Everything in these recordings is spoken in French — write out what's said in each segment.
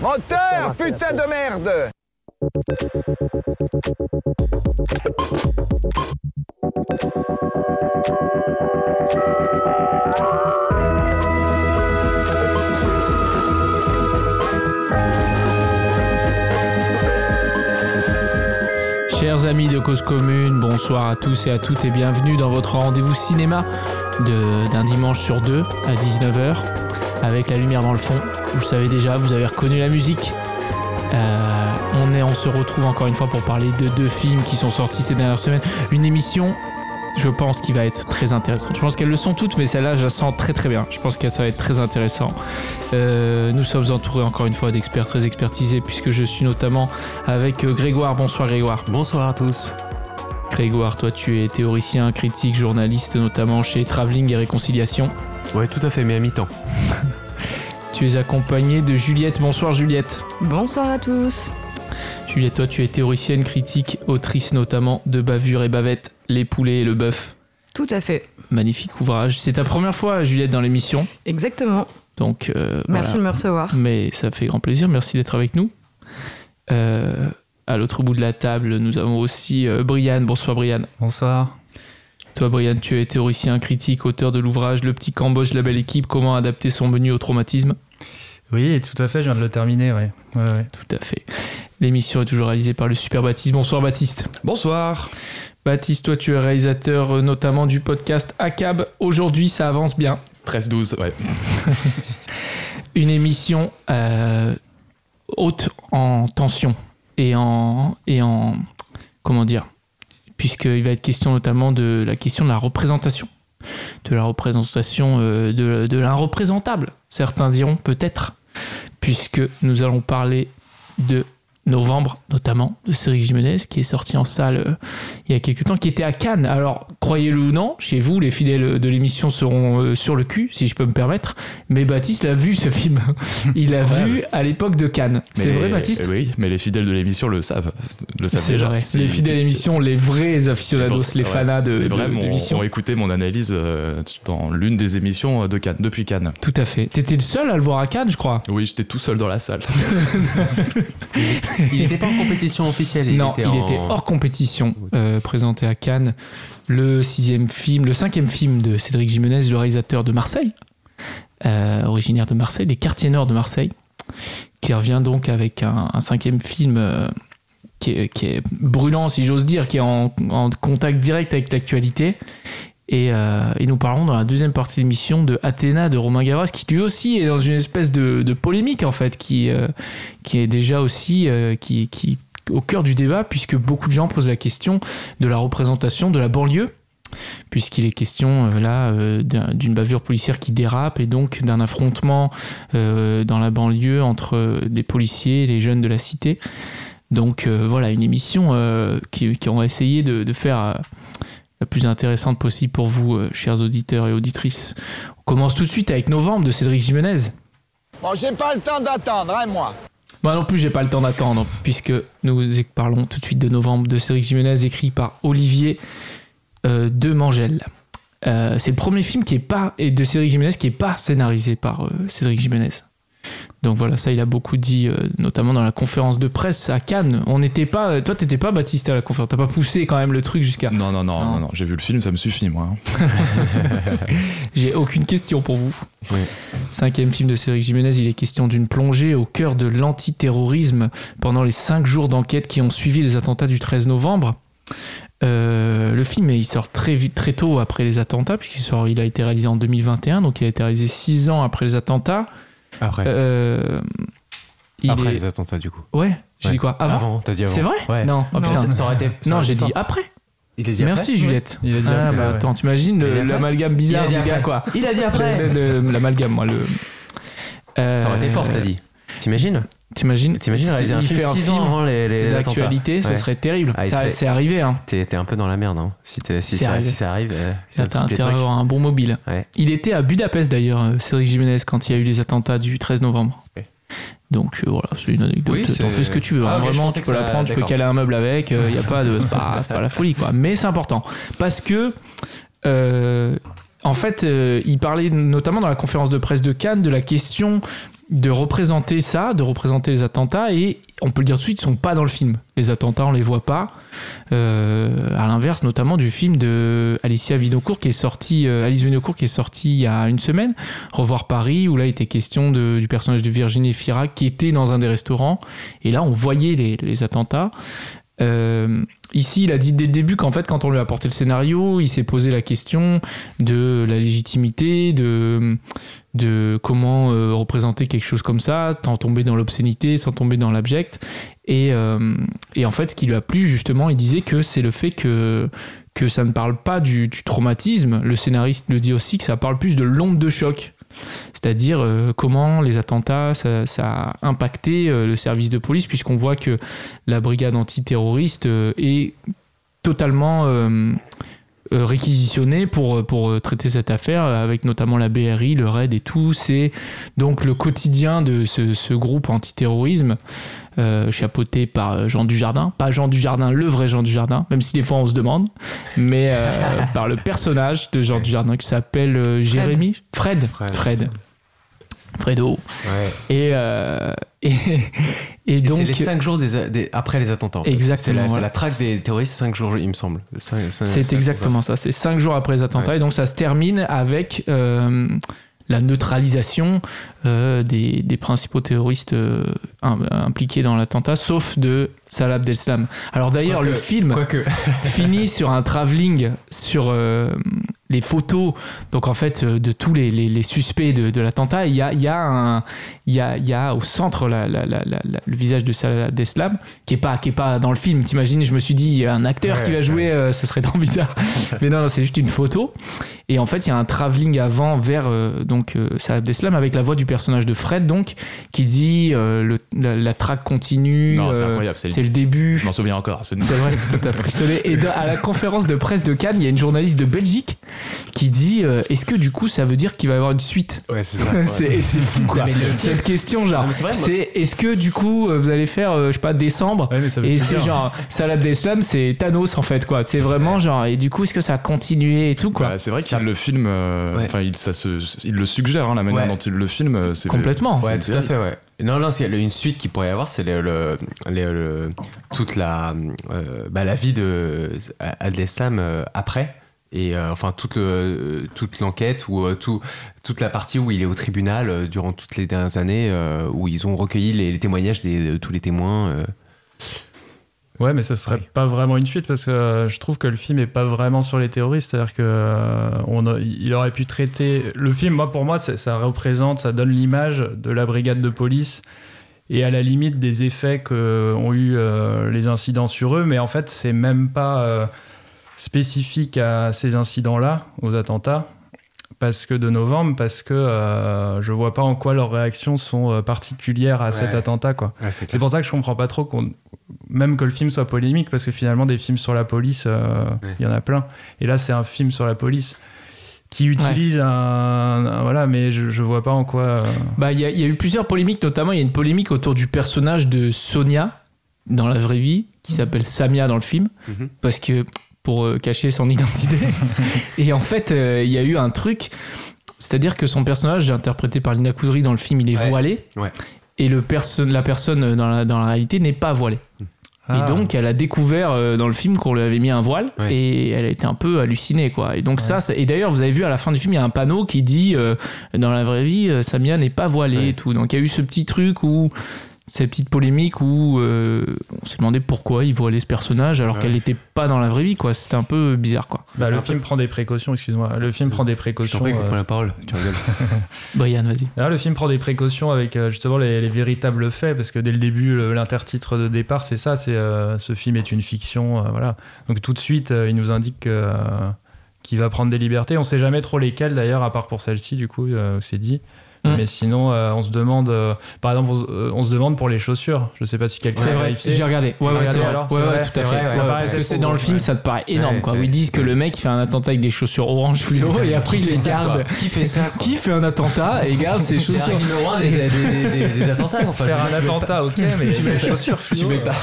Moteur, putain de merde. Chers amis de Cause Commune, bonsoir à tous et à toutes et bienvenue dans votre rendez-vous cinéma de- d'un dimanche sur deux à 19h avec la lumière dans le fond. Vous le savez déjà, vous avez reconnu la musique. Euh, on, est, on se retrouve encore une fois pour parler de deux films qui sont sortis ces dernières semaines. Une émission, je pense, qui va être très intéressante. Je pense qu'elles le sont toutes, mais celle-là, je la sens très très bien. Je pense que ça va être très intéressant. Euh, nous sommes entourés encore une fois d'experts très expertisés, puisque je suis notamment avec euh, Grégoire. Bonsoir Grégoire. Bonsoir à tous. Grégoire, toi tu es théoricien, critique, journaliste, notamment chez Travelling et Réconciliation. Ouais, tout à fait, mais à mi-temps. Tu es accompagné de Juliette. Bonsoir Juliette. Bonsoir à tous. Juliette, toi tu es théoricienne, critique, autrice notamment de Bavure et Bavette, Les poulets et le bœuf. Tout à fait. Magnifique ouvrage. C'est ta première fois Juliette dans l'émission, Exactement. donc euh, Merci voilà. de me recevoir. Mais ça fait grand plaisir, merci d'être avec nous. Euh, à l'autre bout de la table, nous avons aussi euh, Brian. Bonsoir Brian. Bonsoir. Toi, Brian, tu es théoricien, critique, auteur de l'ouvrage Le petit Cambodge, la belle équipe, comment adapter son menu au traumatisme? Oui, tout à fait, je viens de le terminer, ouais. ouais, ouais. Tout à fait. L'émission est toujours réalisée par le super Baptiste. Bonsoir Baptiste. Bonsoir. Baptiste, toi, tu es réalisateur euh, notamment du podcast ACAB. Aujourd'hui, ça avance bien. 13-12, ouais. Une émission euh, haute en tension et en, et en. Comment dire Puisqu'il va être question notamment de la question de la représentation. De la représentation euh, de, de certains diront peut-être. Puisque nous allons parler de novembre, notamment, de Cédric Jimenez, qui est sorti en salle euh, il y a quelques temps, qui était à Cannes. Alors, croyez-le ou non, chez vous, les fidèles de l'émission seront euh, sur le cul, si je peux me permettre. Mais Baptiste l'a vu, ce film. Il l'a Ouais. vu à l'époque de Cannes. C'est les- vrai, Baptiste? Oui, mais les fidèles de l'émission le savent. Le savent déjà. vrai. Les fidèles d'émission, les vrais aficionados, les Ouais. fanas de, Les de l'émission. ont écouté mon analyse euh, dans l'une des émissions de Cannes, depuis Cannes. Tout à fait. T'étais le seul à le voir à Cannes, je crois. Oui, j'étais tout seul dans la salle. Il n'était pas en compétition officielle. non, était il en- était hors compétition, euh, présenté à Cannes. Le sixième film, le cinquième film de Cédric Jimenez, le réalisateur de Marseille, euh, originaire de Marseille, des quartiers nord de Marseille, qui revient donc avec un, un cinquième film euh, qui, est, qui est brûlant, si j'ose dire, qui est en, en contact direct avec l'actualité. Et, euh, et nous parlerons dans la deuxième partie de l'émission de Athéna de Romain Gavras, qui lui aussi est dans une espèce de, polémique en fait, qui, euh, qui est déjà aussi euh, qui, qui au cœur du débat, puisque beaucoup de gens posent la question de la représentation de la banlieue, puisqu'il est question là d'un- d'une bavure policière qui dérape et donc d'un affrontement dans la banlieue entre des policiers et les jeunes de la cité. Donc voilà, une émission qui, qui on va essayer de, faire la plus intéressante possible pour vous, euh, chers auditeurs et auditrices. On commence tout de suite avec Novembre de Cédric Jimenez. Bon, j'ai pas le temps d'attendre, hein, moi Moi non plus, j'ai pas le temps d'attendre, puisque nous parlons tout de suite de novembre de Cédric Jimenez, écrit par Olivier euh, de Mangel. Euh, c'est le premier film qui est pas et de Cédric Jimenez qui est pas scénarisé par euh, Cédric Jimenez. Donc voilà, ça il a beaucoup dit, euh, notamment dans la conférence de presse à Cannes. On n'était pas, toi t'étais pas Baptiste à la conférence, t'as pas poussé quand même le truc jusqu'à. non, non, non, Non. non, non, j'ai vu le film, ça me suffit, moi. J'ai aucune question pour vous. Oui. Cinquième film de Cédric Jiménez, il est question d'une plongée au cœur de l'antiterrorisme pendant les cinq jours d'enquête qui ont suivi les attentats du 13 novembre. Euh, le film il sort très vite, très tôt après les attentats, puisqu'il sort, il a été réalisé en 2021, donc il a été réalisé six ans après les attentats. Après, Euh, après est- les attentats, du coup. Ouais, j'ai Ouais. dit quoi Avant, t'as dit avant. C'est vrai Ouais. Non, oh, Non. putain. Ça, ça aurait été. ça Non, j'ai dit après. Il a dit Merci après Juliette. Il a dit ah après, bah ouais. attends, t'imagines Il a le- dit après l'amalgame Il bizarre a dit du gars après. quoi. Il a dit après. L'amalgame, moi, le. Ça aurait été fort, Euh, t'as dit. T'imagines T'imagines T'imagines réaliser un il film fait un 6 film ans avant les, l'actualité, ça Ouais. serait terrible. Ah, Ça- C'est arrivé, hein. T'es t'es un peu dans la merde, hein. Si, ça, arrivé. si ça arrive, euh, ça t'as intérêt à avoir un bon mobile. Ouais. Il était à Budapest d'ailleurs, euh, Cédric Jiménez, quand il y a eu les attentats du 13 novembre. Donc euh, voilà, c'est une anecdote. Oui, T'en fais ce que tu veux. Ah, hein. je Vraiment, tu peux la prendre, tu peux caler un meuble avec. Il y a pas de, c'est pas, c'est pas la folie quoi. Mais c'est important parce que euh, en fait, euh, il parlait notamment dans la conférence de presse de Cannes de la question de représenter ça, de représenter les attentats, et on peut le dire tout de suite, ils sont pas dans le film. Les attentats, on les voit pas. Euh, à l'inverse, notamment du film de Alicia Vinocourt qui est sorti, euh, qui est sorti il y a une semaine, Revoir Paris, où là il était question de- du personnage de Virginie Fira qui était dans un des restaurants, et là on voyait les attentats. Euh, ici, il a dit dès le début qu'en fait, quand on lui a apporté le scénario, il s'est posé la question de la légitimité, de, de comment euh, représenter quelque chose comme ça, sans tomber dans l'obscénité, sans tomber dans l'abject. Et, euh, et en fait, ce qui lui a plu, justement, il disait que c'est le fait que, que ça ne parle pas du, du traumatisme. Le scénariste le dit aussi que ça parle plus de l'onde de choc. C'est-à-dire euh, comment les attentats, ça, a impacté euh, le service de police, puisqu'on voit que la brigade antiterroriste euh, est totalement euh, euh, réquisitionnée pour, pour euh, traiter cette affaire, avec notamment la BRI, le RAID et tout. C'est donc le quotidien de ce, ce groupe antiterrorisme, euh, chapeauté par euh, Jean Dujardin. Pas Jean Dujardin, le vrai Jean Dujardin, même si des fois on se demande, mais euh, par le personnage de Jean Dujardin qui s'appelle euh, Jérémy Fred. Fred. Fred. Fredo. Ouais. Et, euh, et, et donc. c'est les 5 jours des, des- après les attentats. en fait. Exactement, C'est la, traque des terroristes 5 jours, il me semble. C'est exactement ça. C'est cinq jours après les attentats. Ouais. Et donc, ça se termine avec euh, la neutralisation des, des principaux terroristes euh, im- impliqués dans l'attentat, sauf de Salah Abdeslam. Alors, d'ailleurs, le film finit sur un travelling sur euh, les photos donc en fait euh, de tous les, les- les suspects de, de l'attentat. Il y a, il y, a un- il y, a, il y a au centre la- la- la- la- la- le visage de Salah Abdeslam qui est pas qui est pas dans le film. T'imagines je me suis dit un acteur Ouais, qui va jouer euh, ça serait trop bizarre. Mais non, non c'est juste une photo. Et en fait il y a un travelling avant vers euh, donc euh, Salah Abdeslam avec la voix du personnage de Fred donc qui dit euh, le- la, la traque continue Non, c'est euh, incroyable. c'est le début Je m'en souviens encore. ce- c'est vrai, tout à frissonné. Et dans- à la conférence de presse de Cannes, il y a une journaliste de Belgique qui dit euh, Est-ce que du coup ça veut dire qu'il va y avoir une suite Ouais, c'est ça. C'est c'est fou quoi. Mais le- Cette question, genre, c'est vrai, moi- c'est est-ce que du coup vous allez faire, euh, je sais pas, décembre Ouais, mais ça veut et c'est dire. genre Salah Abdeslam, c'est Thanos en fait quoi. C'est vraiment genre et du coup est-ce que ça a continué et tout quoi? Bah, c'est vrai qu'il le filme, euh, Ouais. enfin il, ça se, il le suggère, hein, la manière Ouais. dont il le filme. Euh, Complètement. c'est Ouais, tout à fait, ouais. Non, non, c'est une suite qu'il pourrait y avoir, c'est le, le- le- le- toute la, euh, bah, la vie de Adleslam euh, après. Et euh, enfin, toute, le, toute l'enquête ou tout, toute la partie où il est au tribunal durant toutes les dernières années, où ils ont recueilli les, les témoignages de tous les témoins. Euh. Ouais, mais ce serait Ouais. pas vraiment une suite parce que euh, je trouve que le film est pas vraiment sur les terroristes. C'est-à-dire que euh, on a- il aurait pu traiter le film. Moi, pour moi, ça représente, ça donne l'image de la brigade de police et à la limite des effets que ont eu euh, les incidents sur eux. Mais en fait, c'est même pas euh, spécifique à ces incidents-là, aux attentats. Parce que de novembre, parce que euh, je vois pas en quoi leurs réactions sont euh, particulières à cet attentat, quoi. c'est C'est pour ça que je comprends pas trop qu'on même que le film soit polémique parce que finalement des films sur la police euh, il Ouais. y en a plein et là c'est un film sur la police qui utilise un, un- voilà mais je, je vois pas en quoi euh, Bah, il y, a- il y a eu plusieurs polémiques, notamment il y a une polémique autour du personnage de Sonia dans la vraie vie, qui s'appelle Samia dans le film, Mhm. parce que pour euh, cacher son identité. et en fait, euh, il y a eu un truc, c'est-à-dire que son personnage, interprété par Lina Coudry dans le film, il est Ouais. voilé, Ouais. et le perso- la personne euh, dans la, dans la réalité n'est pas voilée. ah, Et donc, elle a découvert euh, dans le film qu'on lui avait mis un voile Ouais. et elle a été un peu hallucinée, quoi. Et donc, ça, ça- et d'ailleurs, vous avez vu à la fin du film, il y a un panneau qui dit euh, dans la vraie vie, Samia n'est pas voilée Ouais. et tout. Donc, il y a eu ce petit truc où. Cette petite polémique où euh, on s'est demandé pourquoi il voilait ce personnage alors Ouais. qu'elle n'était pas dans la vraie vie, quoi. C'était un peu bizarre, quoi. bah, le film prend des précautions excuse-moi le film prend des Je précautions prie, euh, la parole. Tu rigoles. Brian, vas-y. Là, le film prend des précautions avec euh, justement les, les véritables faits, parce que dès le début, l'intertitre de départ, c'est ça, c'est euh, ce film est une fiction, euh, voilà. Donc tout de suite, euh, il nous indique que, euh, qu'il va prendre des libertés. On sait jamais trop lesquelles d'ailleurs, à part pour celle-ci, du coup, euh, c'est dit. Mm. Mais sinon, euh, on se demande, euh, par exemple, on, se- on se demande pour les chaussures. Je sais pas si quelqu'un C'est vrai, j'ai regardé. Ouais, ouais, Regardez c'est vrai. alors, Ouais, ouais, tout à fait. vrai, Ouais, parce que c'est dans le film, ça te paraît énorme, quoi. Ils disent que le mec il fait un attentat avec des chaussures orange fluo et après il les garde. Qui fait ça Qui fait un attentat et garde ses chaussures des, attentats. Faire un attentat, ok, mais tu mets les chaussures fluo. mets pas.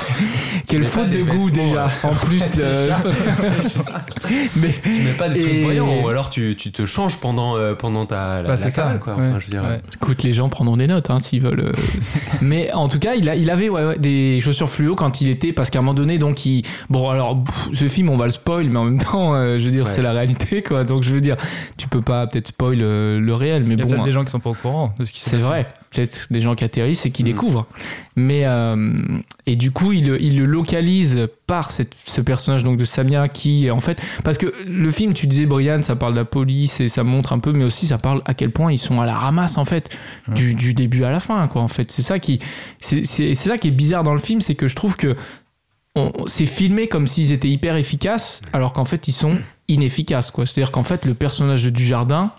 Quelle faute de goût déjà. En plus, euh, mais Tu mets pas des trucs voyants ou alors tu, te changes pendant, euh, pendant ta Bah, c'est ça, quoi. Enfin, je dire, Ouais. Écoute, les gens prendront des notes hein, s'ils veulent. euh. Mais en tout cas, il, a, il avait ouais, ouais, des chaussures fluo quand il était. Parce qu'à un moment donné, donc, il. Bon, alors, pff, ce film, on va le spoil, mais en même temps, euh, je veux dire, c'est la réalité, quoi. Donc, je veux dire, tu peux pas peut-être spoil euh, le réel, mais Il y a bon. hein. des gens qui sont pas au courant de ce qui s'est C'est vrai, peut-être des gens qui atterrissent et qui Mm. découvrent. Mais euh, et du coup, il, le- il le localise par cette, ce personnage donc de Samia qui en fait parce que le film, tu disais Brian, ça parle de la police et ça montre un peu, mais aussi ça parle à quel point ils sont à la ramasse en fait du, du début à la fin quoi. En fait, c'est ça qui c'est ça qui est bizarre dans le film, c'est que je trouve que c'est filmé comme s'ils étaient hyper efficaces, alors qu'en fait ils sont inefficaces quoi. C'est-à-dire qu'en fait le personnage de Dujardin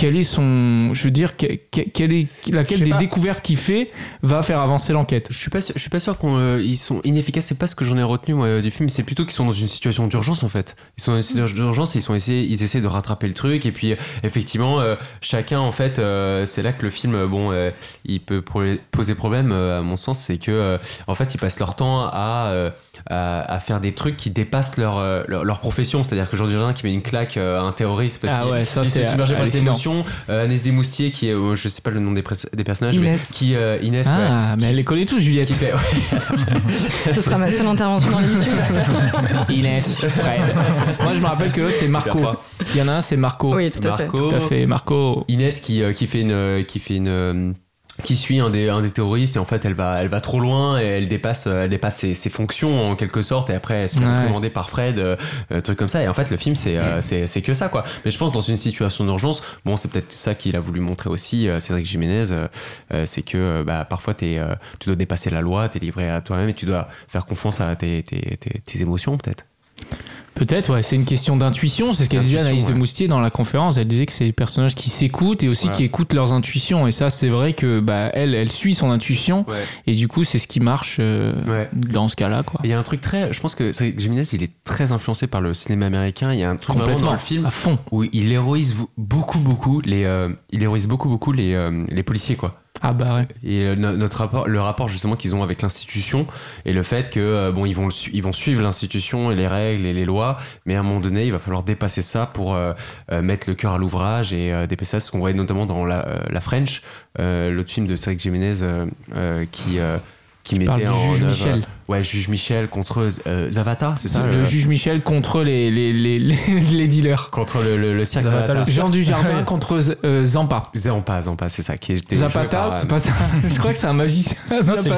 quel est son je veux dire que- que- quelle est laquelle des pas. découvertes qu'il fait va faire avancer l'enquête? Je suis pas je suis pas sûr qu'ils sont inefficaces. C'est pas ce que j'en ai retenu moi, euh, du film. C'est plutôt qu'ils sont dans une situation d'urgence en fait. Ils sont dans une situation d'urgence. Ils sont essayés, ils essaient de rattraper le truc. Et puis euh, effectivement, euh, chacun en fait, euh, c'est là que le film, euh, bon, euh, il peut poser problème euh, à mon sens. C'est que euh, en fait, ils passent leur temps à, euh, à à faire des trucs qui dépassent leur euh, leur, leur profession. C'est-à-dire que Jean Dujardin qui met une claque euh, à un terroriste parce Ah qu'il ouais, se submerger par ses émotions. Euh, Agnès Desmoustiers qui est, euh, je sais pas le nom des, des personnages, Inès. mais qui euh, Inès, ouais, ah mais elle les connaît tous Juliette. qui fait, ouais, Ce sera ma seule intervention dans l'émission. Inès Fred. Moi je me rappelle que c'est Marco. Il y en a un c'est Marco. Oui, tout à fait. Marco, tout à fait Marco. Inès qui, euh, qui fait une euh, qui fait une euh, qui suit un des, un des terroristes et en fait elle va, elle va trop loin et elle dépasse, euh, elle dépasse ses, ses fonctions en quelque sorte et après elle se fait Ouais. commander par Fred, euh, euh, truc comme ça et en fait le film c'est, euh, c'est, c'est que ça quoi. Mais je pense dans une situation d'urgence, bon c'est peut-être ça qu'il a voulu montrer aussi Cédric Jiménez, c'est que bah, parfois t'es, tu dois dépasser la loi, t'es livré à toi-même et tu dois faire confiance à tes, tes, tes, tes émotions peut-être. Peut-être, ouais, c'est une question d'intuition. C'est ce qu'elle disait Intuition, Anaïs de. Moustier dans la conférence. Elle disait que c'est des personnages qui s'écoutent et aussi qui écoutent leurs intuitions. Et ça, c'est vrai que bah, elle, elle suit son intuition. Ouais. Et du coup, c'est ce qui marche euh, dans ce cas-là, quoi. Il y a un truc très, je pense que Jiménez il est très influencé par le cinéma américain. Il y a un truc Complètement, dans le film à fond. où il héroïse beaucoup beaucoup les euh, il héroïse beaucoup beaucoup les, euh, les policiers quoi Ah bah ouais. et euh, no- notre rapport le rapport justement qu'ils ont avec l'institution et le fait que euh, bon ils vont ils vont suivre l'institution et les règles et les lois mais à un moment donné il va falloir dépasser ça pour euh, mettre le cœur à l'ouvrage et euh, dépasser ça ce qu'on voyait notamment dans la, la French euh, l'autre film de Cédric Jiménez qui qui Parle mettait du en juge Michel. Ouais juge Michel contre euh, Zavata c'est ça le le- juge Michel contre les, les, les, les, les dealers. contre le, le, le cirque Zavata, Zavata, Jean Dujardin contre euh, Zampa. Zampa, Zampa, c'est ça qui Zapata, par, euh, c'est pas ça. Je crois que c'est un magicien. Non, c'est le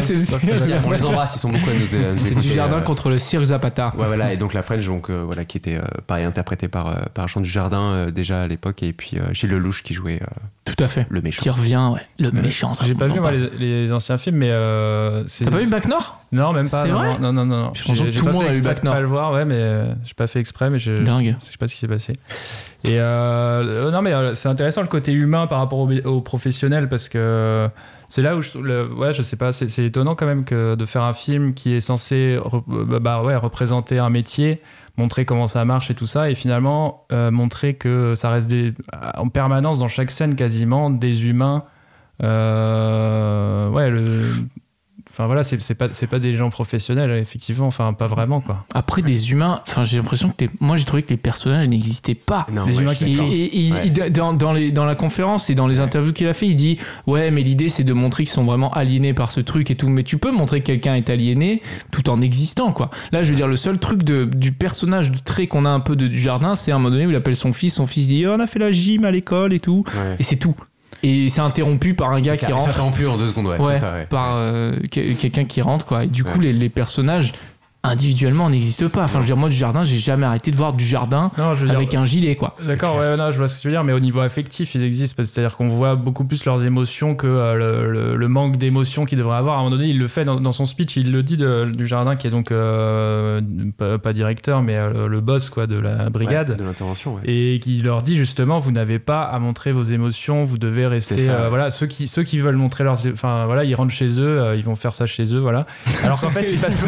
c'est- c'est C'est on les embrasse, ils sont beaucoup à nous, C'est Dujardin euh, contre le cirque Zapata. Ouais, voilà, et donc la French, donc, euh, voilà, qui était euh, pareil interprétée par, euh, par Jean Dujardin euh, déjà à l'époque, et puis euh, Gilles Lelouch qui jouait euh, Tout à fait. le méchant. Qui revient, ouais. Le méchant, ça. J'ai pas vu moi les, les anciens films, mais euh, c'est- T'as pas vu Bac Nord? Non, même pas. C'est non, vrai non, non, non, non. J'ai l'impression que tout le monde a vu exprès Bac de Nord. pas le voir, ouais, mais euh, j'ai pas fait exprès, mais je, Dingue. je sais pas ce qui s'est passé. Et euh, euh, non, mais euh, c'est intéressant le côté humain par rapport au, au professionnel parce que c'est là où je, le, ouais, je sais pas, c'est c'est étonnant quand même que de faire un film qui est censé re- bah, bah, ouais, représenter un métier, montrer comment ça marche et tout ça, et finalement euh, montrer que ça reste des, en permanence dans chaque scène quasiment des humains. Euh, ouais, le. Enfin voilà, c'est pas, c'est pas des gens professionnels, effectivement, enfin pas vraiment quoi. Après, des humains, enfin, j'ai l'impression que les- moi j'ai trouvé que les personnages n'existaient pas. Non, Les ouais, humains je suis qui Et, d'accord. et- et- Ouais. il- dans, dans les, dans la conférence et dans les interviews qu'il a fait, il dit Ouais, mais l'idée c'est de montrer qu'ils sont vraiment aliénés par ce truc et tout. Mais tu peux montrer que quelqu'un est aliéné tout en existant, quoi. Là, je veux dire, le seul truc de, du personnage, du trait qu'on a un peu de, du jardin, c'est à un moment donné où il appelle son fils. Son fils dit Oh, On a fait la gym à l'école et tout. Ouais. Et c'est tout. Et c'est interrompu par un gars C'est qui rentre. Ça interrompu en deux secondes, ouais, Ouais, c'est ça, ouais. par euh, que- quelqu'un qui rentre quoi et du coup les personnages individuellement n'existent pas enfin je veux dire moi du jardin j'ai jamais arrêté de voir du jardin Non, je veux avec dire, un gilet quoi D'accord, ouais, non, je vois ce que tu veux dire, mais au niveau affectif, ils existent. C'est-à-dire qu'on voit beaucoup plus leurs émotions que euh, le, le- le manque d'émotions qu'il devrait avoir. À un moment donné, il le fait dans, dans son speech, il le dit de- du jardin, qui est donc euh, pas, pas directeur, mais euh, le boss quoi, de la Ouais, brigade. de l'intervention, ouais. Et qui leur dit justement, vous n'avez pas à montrer vos émotions, vous devez rester. C'est ça, euh, ouais. voilà, ceux qui, ceux qui veulent montrer leurs. Enfin, voilà, ils rentrent chez eux, euh, ils vont faire ça chez eux, voilà. Alors qu'en fait, ils passent.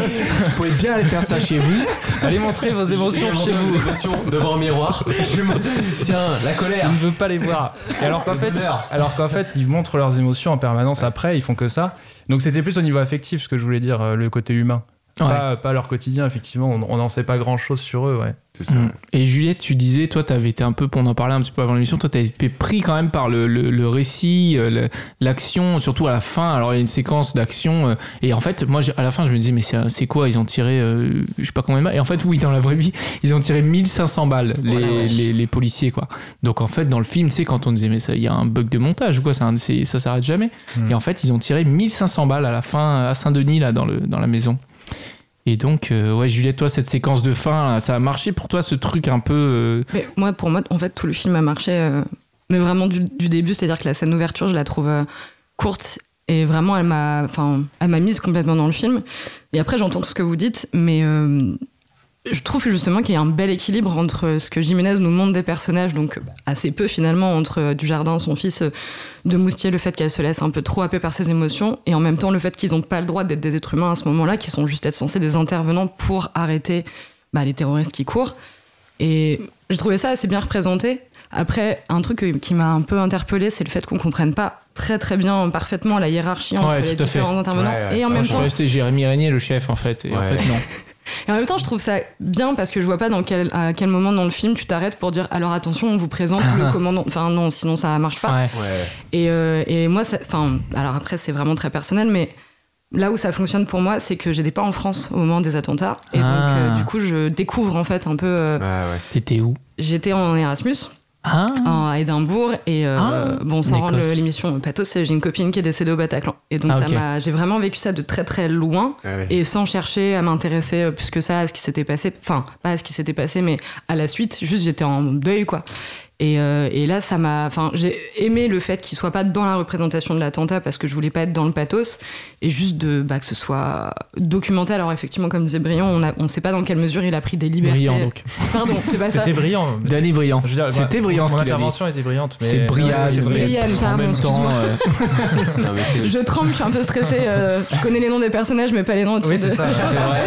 Bien aller faire ça chez vous Allez montrer vos émotions chez vous. émotions devant un miroir. Je me- Tiens, la colère. Il ne veut pas les voir. Et alors qu'en fait, alors qu'en fait, ils montrent leurs émotions en permanence après, ils font que ça. Donc c'était plus au niveau affectif ce que je voulais dire, euh, le côté humain. Ouais. Pas, pas leur quotidien, effectivement. On on n'en sait pas grand chose sur eux, ouais. C'est ça. Mm. Et Juliette, tu disais, toi, tu avais été un peu, on en parlait un petit peu avant l'émission, toi, tu été pris quand même par le, le- le récit, euh, l'action, surtout à la fin. Alors, il y a une séquence d'action. euh, et en fait, moi, à la fin, je me disais, mais c'est c'est quoi? Ils ont tiré, euh, je sais pas combien de balles. Et en fait, oui, dans la vraie vie, ils ont tiré 1500 balles, les, Oh vache. les, les policiers, quoi. Donc, en fait, dans le film, tu sais, quand on disait, mais ça, il y a un bug de montage ou quoi, ça, c'est- ça s'arrête jamais. Mm. Et en fait, ils ont tiré 1500 balles à la fin, à Saint-Denis, là, dans, le, dans la maison. Et donc, euh, ouais, Juliette, toi, cette séquence de fin, ça a marché pour toi, ce truc un peu. euh, Mais moi, pour moi, en fait, tout le film a marché, euh, mais vraiment du, du début, c'est-à-dire que la scène d'ouverture, je la trouve courte et vraiment, elle m'a, elle m'a mise complètement dans le film. Et après, j'entends tout ce que vous dites, mais je trouve justement qu'il y a un bel équilibre entre ce que Jiménez nous montre des personnages, donc assez peu finalement, entre euh, Dujardin, son fils, euh, de Moustier, le fait qu'elle se laisse un peu trop happer par ses émotions, et en même temps le fait qu'ils n'ont pas le droit d'être des êtres humains à ce moment-là, qu'ils sont juste être censés des intervenants pour arrêter bah, les terroristes qui courent. Et j'ai trouvé ça assez bien représenté. Après, un truc qui m'a un peu interpellé, c'est le fait qu'on comprenne pas très très bien parfaitement la hiérarchie entre Ouais, les fait. différents intervenants. Ouais, ouais. Et en même temps, Jérémy Régnier, le chef, en fait. Et en fait, non. et en même temps, je trouve ça bien parce que je vois pas dans quel, à quel moment dans le film tu t'arrêtes pour dire alors attention, on vous présente le commandant. Enfin non, sinon ça marche pas. Ouais. Ouais. Et, euh, et moi, ça- enfin, alors après, c'est vraiment très personnel, mais là où ça fonctionne pour moi, c'est que j'étais pas en France au moment des attentats. Et donc, Ah. euh, du coup, je découvre en fait un peu. euh, Ouais, ouais. T'étais où? J'étais en Erasmus. Ah. À Édimbourg. Et euh, Ah, bon sans rendre l'émission pathos. J'ai une copine qui est décédée au Bataclan. Et donc Ah, ça m'a j'ai vraiment vécu ça de très très loin. Ouais, ouais. et sans chercher à m'intéresser euh, plus que ça à ce qui s'était passé. Enfin pas à ce qui s'était passé mais à la suite. Juste j'étais en deuil quoi et, euh, et là ça m'a enfin j'ai aimé le fait qu'il soit pas dans la représentation de l'attentat parce que je voulais pas être dans le pathos et juste de bah, que ce soit documenté alors effectivement comme disait Briand on a, on sait pas dans quelle mesure il a pris des libertés Brillant, donc. pardon c'est pas ça C'était brillant. Danny Brillant. Je veux dire, C'était brillant Mon qu'il a dit. intervention était brillante. mais- C'est brillant, Ouais, c'est en pardon, même temps. euh, Non, mais c'est- Je tremble, je suis un peu stressée. euh, je connais les noms des personnages, mais pas les noms. Oui, c'est ça. c'est vrai.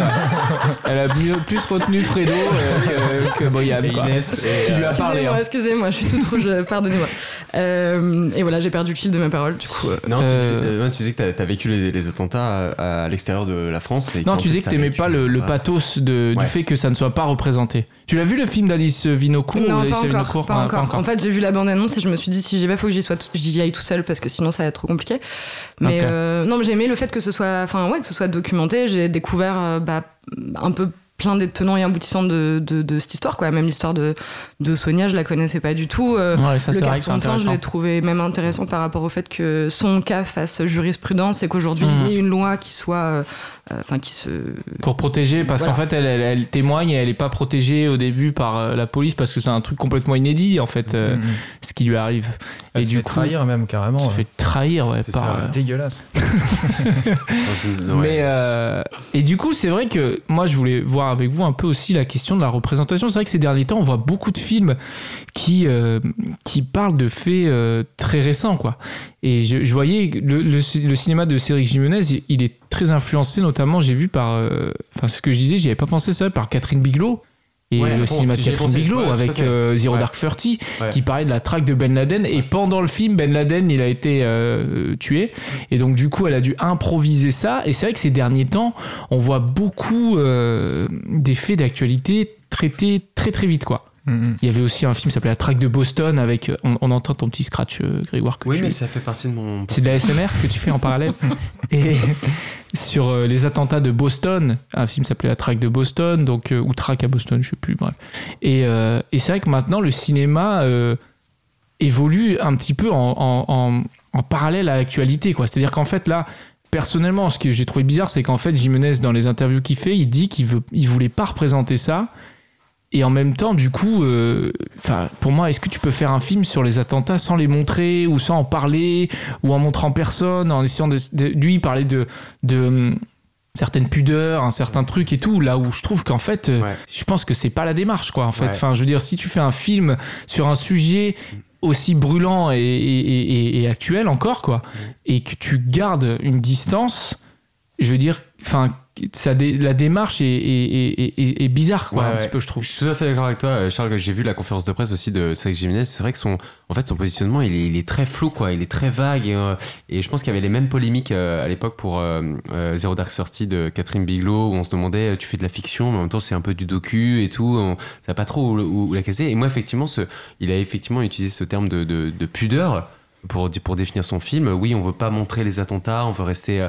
Elle a mieux, plus retenu Fredo euh, que, que Brian. Et. Inès, Qui lui a euh, parlé. Excusez-moi, excusez-moi, je suis toute rouge, euh, pardonnez-moi. Euh, et voilà, j'ai perdu le fil de ma parole, du coup. euh, Non, tu, Euh, disais, euh, tu que t'as- t'as vécu les, les attentats à, à l'extérieur de la France. Et Non, tu disais que t'as t'aimais pas le, pathos de, Ouais. du fait que ça ne soit pas représenté. Tu l'as vu le film d'Alice Vinocourt ou non, d'Alice pas encore, Vinocourt pas encore. En fait, j'ai vu la bande-annonce et je me suis dit, si j'y vais, faut que j'y aille toute seule parce que sinon ça va être trop compliqué. Mais Ok. euh, non, mais j'ai aimé le fait que ce soit, enfin ouais, que ce soit documenté. J'ai découvert euh, bah, un peu plein des tenants et aboutissants de, de, de cette histoire, quoi. Même l'histoire de, de Sonia, je la connaissais pas du tout. Euh, Ouais, ça le carton de fin, je l'ai trouvé même intéressant par rapport au fait que son cas fasse jurisprudence et qu'aujourd'hui il y ait une loi qui soit, euh, euh, enfin qui se, Pour protéger, parce Voilà. qu'en fait, elle, elle, elle témoigne et elle n'est pas protégée au début par euh, la police parce que c'est un truc complètement inédit, en fait, euh, Mhm. ce qui lui arrive. Elle et se du fait coup, trahir même carrément. se ouais. fait trahir, ouais, C'est par. ça, Dégueulasse. Mais euh, et du coup, c'est vrai que moi, je voulais voir avec vous un peu aussi la question de la représentation. C'est vrai que ces derniers temps, on voit beaucoup de films qui euh, qui parlent de faits euh, très récents, quoi. Et je, voyais le, le, cinéma de Cédric Jimenez, il- est très influencé, notamment, j'ai vu par, euh, enfin, ce que je disais, j'y avais pas pensé ça, par Catherine Bigelow. Et Ouais, le cinéma de Catherine Bigelow ouais, avec euh, Zero Ouais. Dark Thirty qui parlait de la traque de Ben Laden. Et pendant le film Ben Laden il a été euh, tué. Et donc du coup elle a dû improviser ça. Et c'est vrai que ces derniers temps on voit beaucoup euh, des faits d'actualité traités très très vite quoi. Mhm. il y avait aussi un film qui s'appelait La traque de Boston avec euh, on, on entend ton petit scratch euh, Grégoire que Oui, tu mais ça fait partie de mon. c'est de la SMR que tu fais en parallèle. Et sur euh, les attentats de Boston, un film s'appelait La traque de Boston, donc, euh, ou Traque à Boston, je sais plus, bref. Et, euh, c'est vrai que maintenant, le cinéma évolue un petit peu en, en- parallèle à l'actualité. C'est-à-dire qu'en fait, là, personnellement, ce que j'ai trouvé bizarre, c'est qu'en fait, Jimenez, dans les interviews qu'il fait, il dit qu'il veut, il voulait pas représenter ça. Et en même temps, du coup, euh, pour moi, est-ce que tu peux faire un film sur les attentats sans les montrer ou sans en parler ou en montrant personne, en essayant de, de- lui parlait de, de hum, certaines pudeurs, un certain truc et tout, là où je trouve qu'en fait, euh, Ouais. je pense que c'est pas la démarche, quoi. En fait, Ouais. enfin, je veux dire, si tu fais un film sur un sujet aussi brûlant et, et- et- et actuel encore, quoi, et que tu gardes une distance, je veux dire, enfin, ça dé- la démarche est, est, est, est- est bizarre, quoi, Ouais, un ouais. petit peu, je trouve. Je suis tout à fait d'accord avec toi, euh, Charles. J'ai vu la conférence de presse aussi de Cédric Jiménez. C'est vrai que son, en fait, son positionnement, il est, il très flou, quoi. Il est très vague. Et, euh, et je pense qu'il y avait les mêmes polémiques euh, à l'époque pour euh, Zero Dark Thirty de Catherine Bigelow, où on se demandait, tu fais de la fiction, mais en même temps, c'est un peu du docu et tout. On savait pas trop où, où- où la caser. Et moi, effectivement, ce, il a effectivement utilisé ce terme de, de, de pudeur. Pour, pour définir son film, oui, on veut pas montrer les attentats, on veut rester, euh,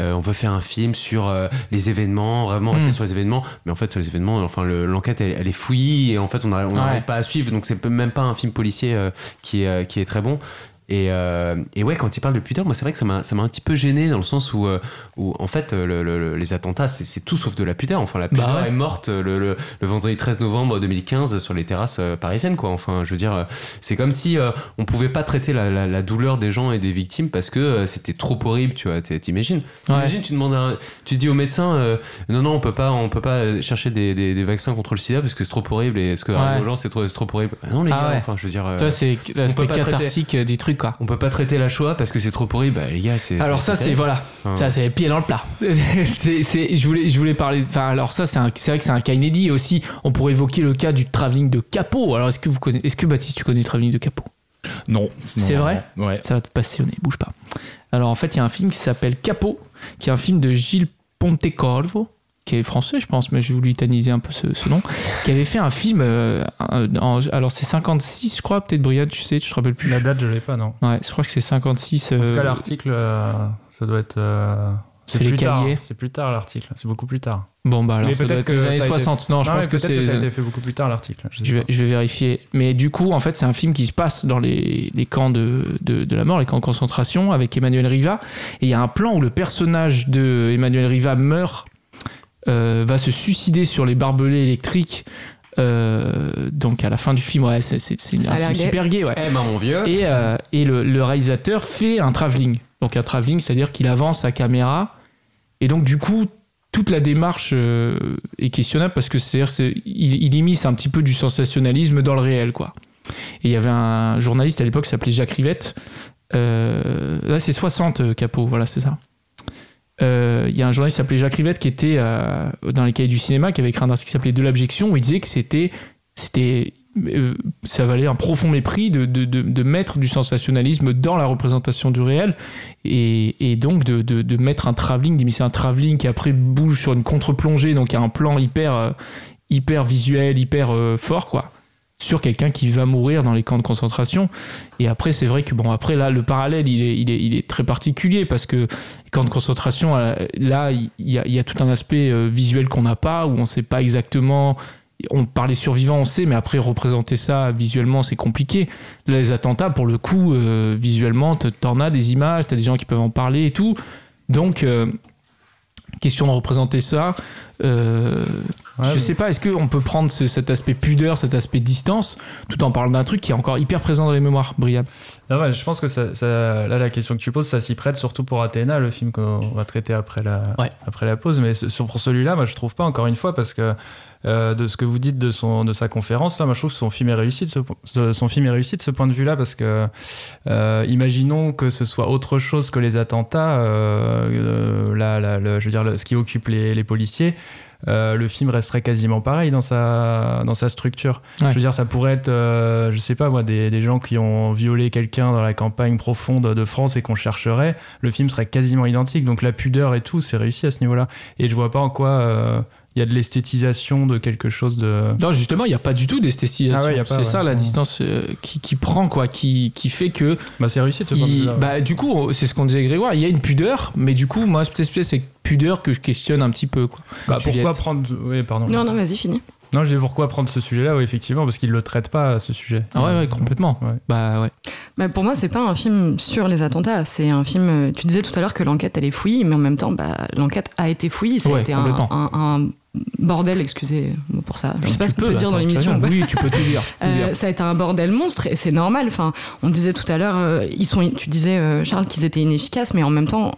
euh, on veut faire un film sur euh, les événements, vraiment rester Mm. sur les événements, mais en fait sur les événements, enfin le- l'enquête elle, elle est fouillie et en fait on n'arrive Ouais. pas à suivre, donc c'est même pas un film policier euh, qui, est, qui est très bon. Et, euh, et ouais, quand il parle de pudeur, moi c'est vrai que ça m'a ça m'a un petit peu gêné dans le sens où, euh, où en fait le- le- les attentats c'est tout sauf de la pudeur. Enfin la pudeur Bah ouais. est morte le, vendredi 13 novembre 2015 sur les terrasses euh, parisiennes quoi. Enfin je veux dire, c'est comme si on pouvait pas traiter la, la- la douleur des gens et des victimes parce que c'était trop horrible, tu vois. T'imagines? Ouais. T'imagines, tu demandes un- tu dis au médecin euh, non non on peut pas on peut pas chercher des, des- des vaccins contre le sida parce que c'est trop horrible et ce que Ouais. aux gens c'est trop, c'est trop horrible. Ah non les Ah gars, ouais. enfin je veux dire. Toi, c'est l'aspect traiter. cathartique euh, du truc, quoi. on peut pas traiter la Shoah parce que c'est trop horrible. Bah, les gars, c'est. Alors ça c'est voilà, Enfin, ça c'est pied dans le plat. C'est- c'est- je voulais je voulais parler. Enfin alors ça c'est un- c'est vrai que c'est un cas inédit aussi. On pourrait évoquer le cas du travelling de Capot. Alors est-ce que vous connaissez est-ce que Baptiste tu connais le travelling de Capot Non. C'est Non, vrai? Non. Ouais. Ça va te passionner, bouge pas. Alors en fait il y a un film qui s'appelle Capot, qui est un film de Gilles Pontecorvo qui est français je pense, mais j'ai voulu italiser un peu ce, ce nom, qui avait fait un film, euh, en- alors c'est 56 je crois, peut-être Brian tu sais, tu te rappelles plus. La date, je l'ai pas, non. Ouais, je crois que c'est 56. En tout euh, cas, l'article, euh, ça doit être. euh, C'est c'est les cahiers. C'est plus tard l'article. C'est beaucoup plus tard. Bon bah alors Mais ça doit peut-être être les que années ça a été- 60. Non, je pense que peut-être ça a c'est été fait beaucoup plus tard l'article. Je vais, pas. je vais vérifier. Mais du coup, en fait, c'est un film qui se passe dans les, les camps de, de, de la mort, les camps de concentration, avec Emmanuel Riva. Et il y a un plan où le personnage de Emmanuel Riva meurt, euh, va se suicider sur les barbelés électriques. euh, donc à la fin du film, ouais, c'est c'est- c'est Ça a un l'air film gay. super gay, ouais. Eh ben, mon vieux. Et, euh, et le, le réalisateur fait un travelling. Donc un travelling, c'est-à-dire qu'il avance sa caméra. Et donc du coup, toute la démarche euh, est questionnable parce que c'est-à-dire c'est- il, il immisce un petit peu du sensationnalisme dans le réel, quoi. Et il y avait un journaliste à l'époque qui s'appelait Jacques Rivette. Euh, là, c'est 60 euh, Capot, voilà, c'est ça. Euh, Il y a un journaliste qui s'appelait Jacques Rivette qui était euh, dans les cahiers du cinéma, qui avait écrit un article qui s'appelait De l'abjection, où il disait que c'était, c'était, euh, ça valait un profond mépris de, de, de, mettre du sensationnalisme dans la représentation du réel, et, et donc de, mettre un travelling, d'immiscer un travelling qui après bouge sur une contre-plongée, donc il y a un plan hyper, hyper visuel, hyper fort, quoi sur quelqu'un qui va mourir dans les camps de concentration. Et après, c'est vrai que, bon, après, là, le parallèle, il est, il est, il est très particulier parce que les camps de concentration, euh, là, il y a, il y a tout un aspect euh, visuel qu'on n'a pas, où on ne sait pas exactement. On parle des survivants, on sait, mais après, représenter ça visuellement, c'est compliqué. Là, les attentats, pour le coup, euh, visuellement, t'en as des images, t'as des gens qui peuvent en parler et tout. Donc, euh, question de représenter ça. Ouais, je mais- sais pas, est-ce qu'on peut prendre ce- cet aspect pudeur, cet aspect distance, tout en parlant d'un truc qui est encore hyper présent dans les mémoires, Brian? Non, ouais, je pense que ça, ça- là, la question que tu poses, ça s'y prête surtout pour Athéna, le film qu'on va traiter après la, Ouais. après la pause. Mais ce- sur, pour celui-là, moi, je trouve pas, encore une fois, parce que euh, de ce que vous dites de, son, de sa conférence, là, moi, je trouve que son film est réussi de ce, son film est réussi de ce point de vue-là, parce que euh, imaginons que ce soit autre chose que les attentats, euh, euh, là, là, le- je veux dire, le- ce qui occupe les, les policiers. Euh, le film resterait quasiment pareil dans sa, dans sa structure. Ouais. Je veux dire, ça pourrait être, euh, je sais pas moi, des, des gens qui ont violé quelqu'un dans la campagne profonde de France et qu'on chercherait, le film serait quasiment identique. Donc la pudeur et tout, c'est réussi à ce niveau-là. Et je vois pas en quoi euh, il y a de l'esthétisation de quelque chose de. Non, justement, il n'y a pas du tout d'esthétisation. Ah ouais, c'est ouais. ça la distance euh, qui, qui prend, quoi, qui, qui fait que. Bah, c'est réussi ce il- ouais. bah, du coup, c'est ce qu'on disait Grégoire, il y a une pudeur, mais du coup, moi, cette espèce de pudeur que je questionne un petit peu. Quoi. Bah, pourquoi prendre. Oui, pardon. Non, non, vas-y, finis. Non, je dis pourquoi prendre ce sujet-là, oui, effectivement, parce qu'il le traite pas, ce sujet. Ah ouais, ouais, complètement. Ouais. Bah ouais. Bah, pour moi, c'est pas un film sur les attentats. C'est un film. euh, Tu disais tout à l'heure que l'enquête elle est fouillie, mais en même temps, bah, l'enquête a été fouillie. Ça Ouais, a été un, complètement. un- un bordel, excusez-moi pour ça. Je sais pas ce qu'on peut peux, dire dans attends, l'émission. Oui, tu peux tout dire. tout Euh, dire. ça a été un bordel monstre et c'est normal. Enfin, on disait tout à l'heure, euh, ils sont, tu disais euh, Charles qu'ils étaient inefficaces, mais en même temps,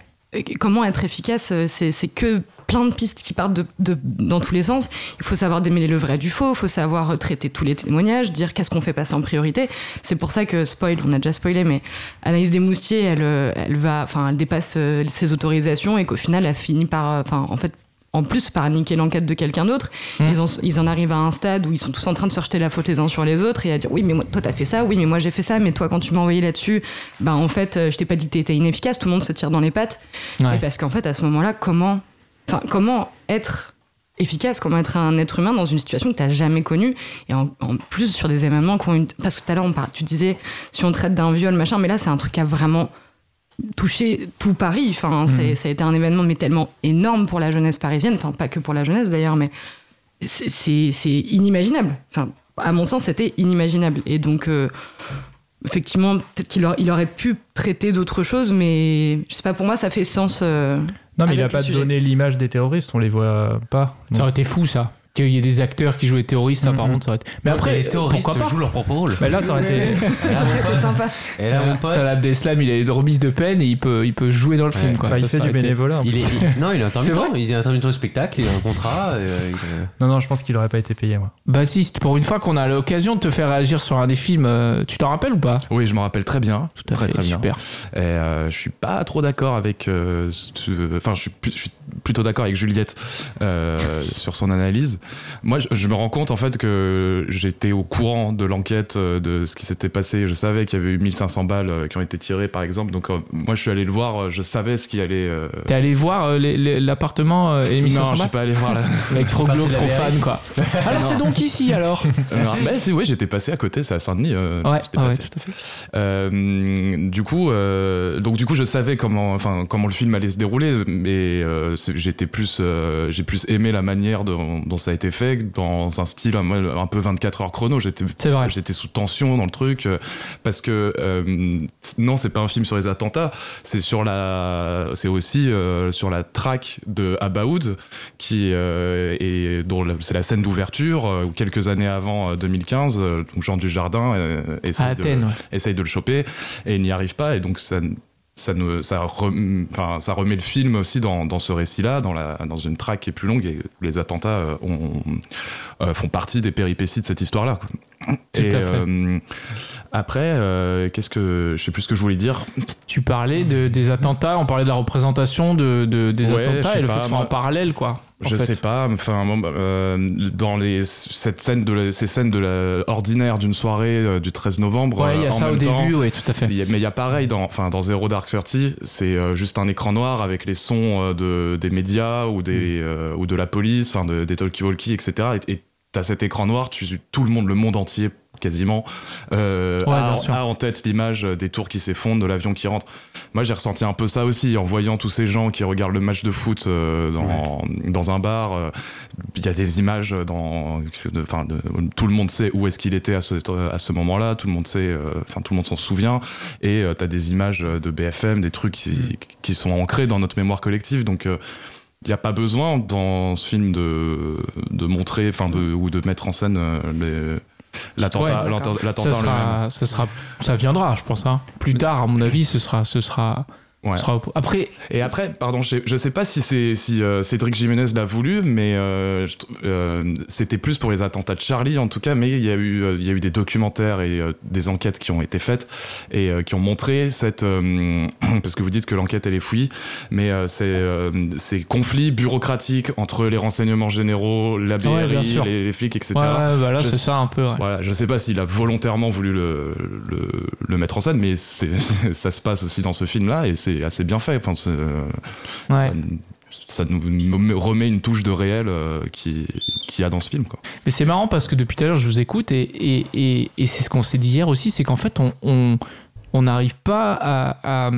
comment être efficace euh, C'est que plein de pistes qui partent de, dans tous les sens. Il faut savoir démêler le vrai du faux, il faut savoir traiter tous les témoignages, dire qu'est-ce qu'on fait passer en priorité. C'est pour ça que spoil, on a déjà spoilé, mais Anaïs Desmoustiers, elle, euh, elle va, enfin, elle dépasse euh, ses autorisations et qu'au final, elle finit par, enfin, en fait en plus par niquer l'enquête de quelqu'un d'autre. Mm. Ils, en, ils en arrivent à un stade où ils sont tous en train de se rejeter la faute les uns sur les autres et à dire oui mais moi, toi t'as fait ça, oui mais moi j'ai fait ça, mais toi quand tu m'as envoyé là-dessus, bah en fait euh, je t'ai pas dit que t'étais inefficace, tout le monde se tire dans les pattes. Ouais. Et parce qu'en fait à ce moment-là comment, enfin comment être efficace, comment être un être humain dans une situation que t'as jamais connue et en, en plus sur des événements qui ont une... parce que tout à l'heure on tu disais si on traite d'un viol machin, mais là c'est un truc qui a vraiment touché tout Paris. Enfin, c'est- ça a été un événement mais tellement énorme pour la jeunesse parisienne. Enfin, pas que pour la jeunesse d'ailleurs, mais c'est- c'est c'est inimaginable. Enfin, à mon sens, c'était inimaginable. Et donc, euh, effectivement, peut-être qu'il aurait, il aurait pu traiter d'autres choses, mais je sais pas, pour moi, ça fait sens. euh, Non, mais il a pas sujet. donné l'image des terroristes, on les voit pas. Ça aurait été fou, ça. Qu'il y ait des acteurs qui jouent les terroristes, ça, par Mhm. contre, ça aurait été. Mais après, les terroristes pourquoi pas jouent leur propre rôle. Mais là, ça aurait été. Ça aurait été sympa. Et là, mon pote, Salah Abdeslam, il a une remise de peine et il peut, il peut jouer dans le Ouais. film, quoi. Bah, il Ça, fait ça du bénévolat. il est, il- non, il est intermittent. Il est intermittent de spectacle, il a un contrat. euh, il, Non, non, je pense qu'il aurait pas été payé, moi. Bassiste, pour une fois qu'on a l'occasion de te faire réagir sur un des films, euh, tu t'en rappelles ou pas? Oui, je me rappelle très bien. Tout à très, fait, très bien. super. Et euh, je suis pas trop d'accord avec. Enfin, je, suis plus- je suis plutôt d'accord avec Juliette sur son analyse. Moi, je, je me rends compte en fait que j'étais au courant de l'enquête, euh, de ce qui s'était passé. Je savais qu'il y avait eu 1500 balles euh, qui ont été tirées, par exemple. Donc, euh, moi, je suis allé le voir. Je savais ce qui allait. euh, T'es allé voir euh, l'appartement et les 1500 Non, je suis balles pas allé voir la. Avec trop glauque, trop fan, quoi. Alors c'est donc ici, alors Alors, bah, c'est ouais, j'étais passé à côté, c'est à Saint-Denis. euh, Ouais, tout à fait. Euh, du coup, euh, donc du coup, je savais comment, enfin, comment le film allait se dérouler, mais euh, j'étais plus, euh, j'ai plus aimé la manière dont, dont ça a été fait, dans un style un, un peu 24 heures chrono. J'étais, sous tension dans le truc euh, parce que euh, non, c'est pas un film sur les attentats, c'est sur la, c'est aussi euh, sur la traque de Abaoud qui euh, est dont c'est la scène d'ouverture euh, où quelques années avant euh, 2015, euh, donc Jean Dujardin essaye À de- Athènes, ouais. essaye de le choper et il n'y arrive pas et donc ça ça, ne, ça, remet le film aussi dans, ce récit-là, dans, une traque qui est plus longue et les attentats euh, euh, font partie des péripéties de cette histoire-là. Tout et à fait. euh, après, euh, qu'est-ce que je sais plus ce que je voulais dire. Tu parlais de, des attentats, on parlait de la représentation de, de- des Ouais, attentats et le fait que soit en parallèle, quoi. Je fait. sais pas, enfin bon, bah, euh, dans les cette scène de la- ces scènes de la ordinaire d'une soirée du 13 novembre. Ouais, il y a en ça au temps, début, oui, tout à fait. Il y a- mais il y a pareil dans, enfin, dans Zero Dark Thirty, c'est juste un écran noir avec les sons de, des médias ou, des, Mm. ou de la police, enfin de, des talkie-walkie, etc. Et tu as cet écran noir, tu, tout le monde, le monde entier quasiment, euh, Ouais, a, en tête l'image des tours qui s'effondrent, de l'avion qui rentre. Moi, j'ai ressenti un peu ça aussi en voyant tous ces gens qui regardent le match de foot euh, dans, dans un bar. euh, Il y a des images dans, de- enfin, tout le monde sait où est-ce qu'il était à ce, à ce moment-là. Tout le monde sait, euh, enfin, tout le monde s'en souvient. Et tu t'as des images de BFM, des trucs qui, qui sont ancrés dans notre mémoire collective. Donc, euh, il n'y a pas besoin dans ce film de, de montrer, enfin, de, ou de mettre en scène euh, les- l'attentat, Ouais, l'attentat- Ça l'attentat en lui-même. sera, ça sera, ça viendra, je pense. Hein. Plus tard, à mon avis, ce sera, ce sera, Ouais. ce sera- Après, Et après, pardon, je sais, je sais pas si c'est si euh, Cédric Jiménez l'a voulu, mais euh, euh, c'était plus pour les attentats de Charlie en tout cas. Mais il y a eu euh, il y a eu des documentaires et euh, des enquêtes qui ont été faites et euh, qui ont montré cette euh, parce que vous dites que l'enquête elle est fouillie, mais euh, c'est euh, ces conflits bureaucratiques entre les renseignements généraux, la BRI, Ouais, les, les flics, etc. ouais, bah là, c'est ça un peu. ouais. Voilà, je sais pas s'il a volontairement voulu le, le, le mettre en scène, mais c'est, ça se passe aussi dans ce film-là et c'est assez bien fait. Enfin, euh, Ouais. ça, ça nous remet une touche de réel euh, qui qu'il y a dans ce film. Quoi. Mais c'est marrant parce que depuis tout à l'heure, je vous écoute et, et, et, et c'est ce qu'on s'est dit hier aussi, c'est qu'en fait, on on on n'arrive pas à, à,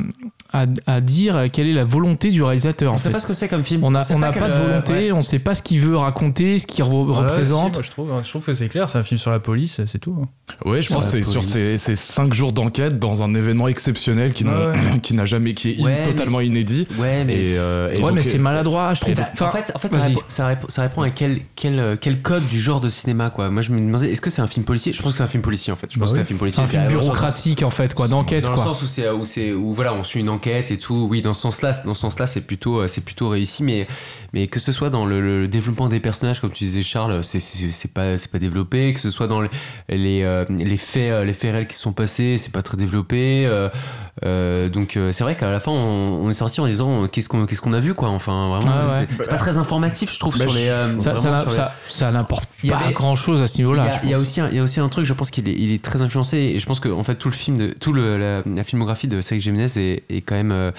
à, à dire quelle est la volonté du réalisateur. On sait fait. pas ce que c'est comme film. On n'a sait pas de euh, volonté, ouais. on sait pas ce qu'il veut raconter, ce qu'il re- Ouais, si, représente. moi, je, trouve, je trouve que c'est clair, c'est un film sur la police, c'est tout. hein. Ouais, je pense que c'est sur ces, ces cinq jours d'enquête dans un événement exceptionnel qui, n'a- Ouais, qui n'a jamais, qui est Ouais, mais totalement inédit. Ouais, mais. Et, euh, et mais c'est maladroit, je trouve. Ça- Enfin, en fait, en fait ça, répond, ça, répond, ça répond à quel, quel, euh, quel code du genre de cinéma quoi. Moi je me demandais est-ce que c'est un film policier? Je pense que c'est un film policier en fait. Je Bah pense que oui. c'est un film policier. c'est un film bureaucratique en fait, quoi, d'enquête, Dans le sens où c'est où c'est où voilà on suit une et tout. Oui dans ce sens-là dans ce sens-là c'est plutôt euh, c'est plutôt réussi mais que ce soit dans le, développement des personnages comme tu disais Charles c'est c'est pas c'est pas développé que ce soit dans les les, euh, faits euh, les faits réels qui sont passés c'est pas très développé. Euh, donc euh, c'est vrai qu'à la fin on, on est sorti en disant euh, qu'est-ce qu'on qu'est-ce qu'on a vu quoi. Enfin vraiment ouais. c'est- c'est pas très informatif je trouve Bah, sur les. euh, Ça, ça, sur les- ça, ça n'importe Il y pas avait- grand chose à ce a, je il y a aussi un, il y a aussi un truc, je pense qu'il est, il est très influencé et je pense que en fait tout le film, de, tout le, la, la filmographie de Cédric Jiménez est, est quand même euh,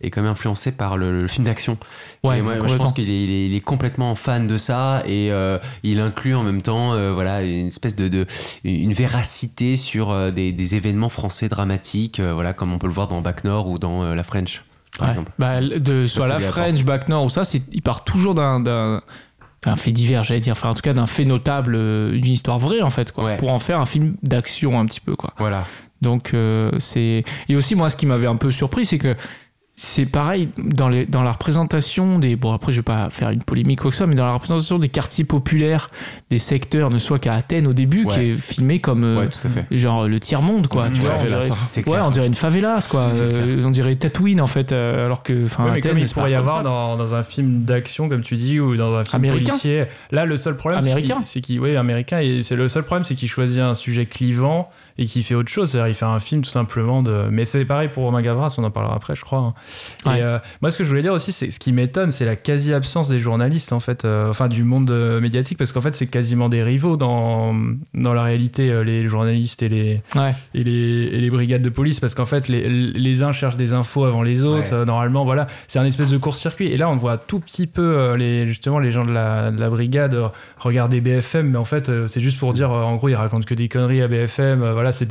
est quand même influencé par le, le film d'action. Ouais, et moi, moi, je pense qu'il est, il est, il est complètement fan de ça et euh, il inclut en même temps euh, voilà une espèce de, de une véracité sur euh, des, des événements français dramatiques, euh, voilà comme on peut le voir dans Back Nord ou dans euh, La French par Ouais. exemple. Bah, de, soit la French, Back Nord ou ça, il part toujours d'un, fait divers, j'allais dire. Enfin, en tout cas, d'un fait notable, euh, une histoire vraie, en fait, quoi. Ouais. Pour en faire un film d'action, un petit peu, quoi. Voilà. Donc, euh, c'est. Et aussi, moi, ce qui m'avait un peu surpris, c'est que c'est pareil dans, les, dans la représentation des. Bon, après, je vais pas faire une polémique ou quoi que ça, mais dans la représentation des quartiers populaires, des secteurs, ne soit qu'à Athènes au début, Ouais. qui est filmé comme. euh, Ouais, tout à fait. genre le tiers-monde, quoi. tu Ouais, vois, on dirait, ouais, on dirait une favelas, quoi. Euh, on dirait Tatooine, en fait, euh, alors que. Enfin, Ouais, mais Athènes, comme il pourrait y avoir dans, dans un film d'action, comme tu dis, ou dans un film Américain. policier. Là, le seul problème, c'est Américain. c'est qu'il, oui, américain, et c'est le seul problème, c'est qu'il choisit un sujet clivant et qu'il fait autre chose. C'est-à-dire, il fait un film tout simplement de. Mais c'est pareil pour Romain Gavras, on en parlera après, je crois. hein. Ouais. Et euh, moi, ce que je voulais dire aussi, c'est ce qui m'étonne, c'est la quasi-absence des journalistes, en fait, euh, enfin, du monde euh, médiatique, parce qu'en fait, c'est quasiment des rivaux dans, dans la réalité, les journalistes et les, Ouais. et les, et les brigades de police parce qu'en fait les, les uns cherchent des infos avant les autres Ouais. Normalement voilà c'est un espèce de court-circuit et là on voit tout petit peu les, justement les gens de la, de la brigade regarder BFM mais en fait c'est juste pour dire en gros ils racontent que des conneries à BFM euh, voilà c'est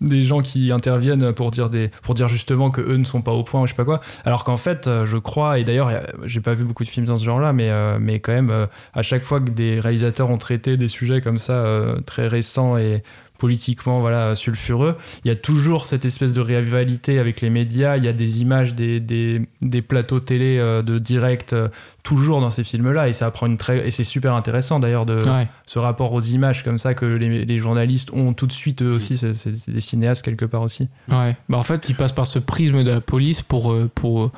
des gens qui interviennent pour dire justement que eux ne sont pas au point ou je sais pas quoi. Alors qu'en fait euh, je crois et d'ailleurs j'ai pas vu beaucoup de films dans ce genre là mais euh, quand même euh, à chaque fois que des réalisateurs ont traité des sujets comme ça très récents et politiquement voilà sulfureux il y a toujours cette espèce de rivalité avec les médias il y a des images des, des, des plateaux télé euh, de direct euh, toujours dans ces films là et ça prend une très et c'est super intéressant d'ailleurs de Ouais. ce rapport aux images comme ça que les, les journalistes ont tout de suite eux aussi c'est des cinéastes quelque part aussi Ouais. Bah, en fait, il passe par ce prisme de la police pour, euh, pour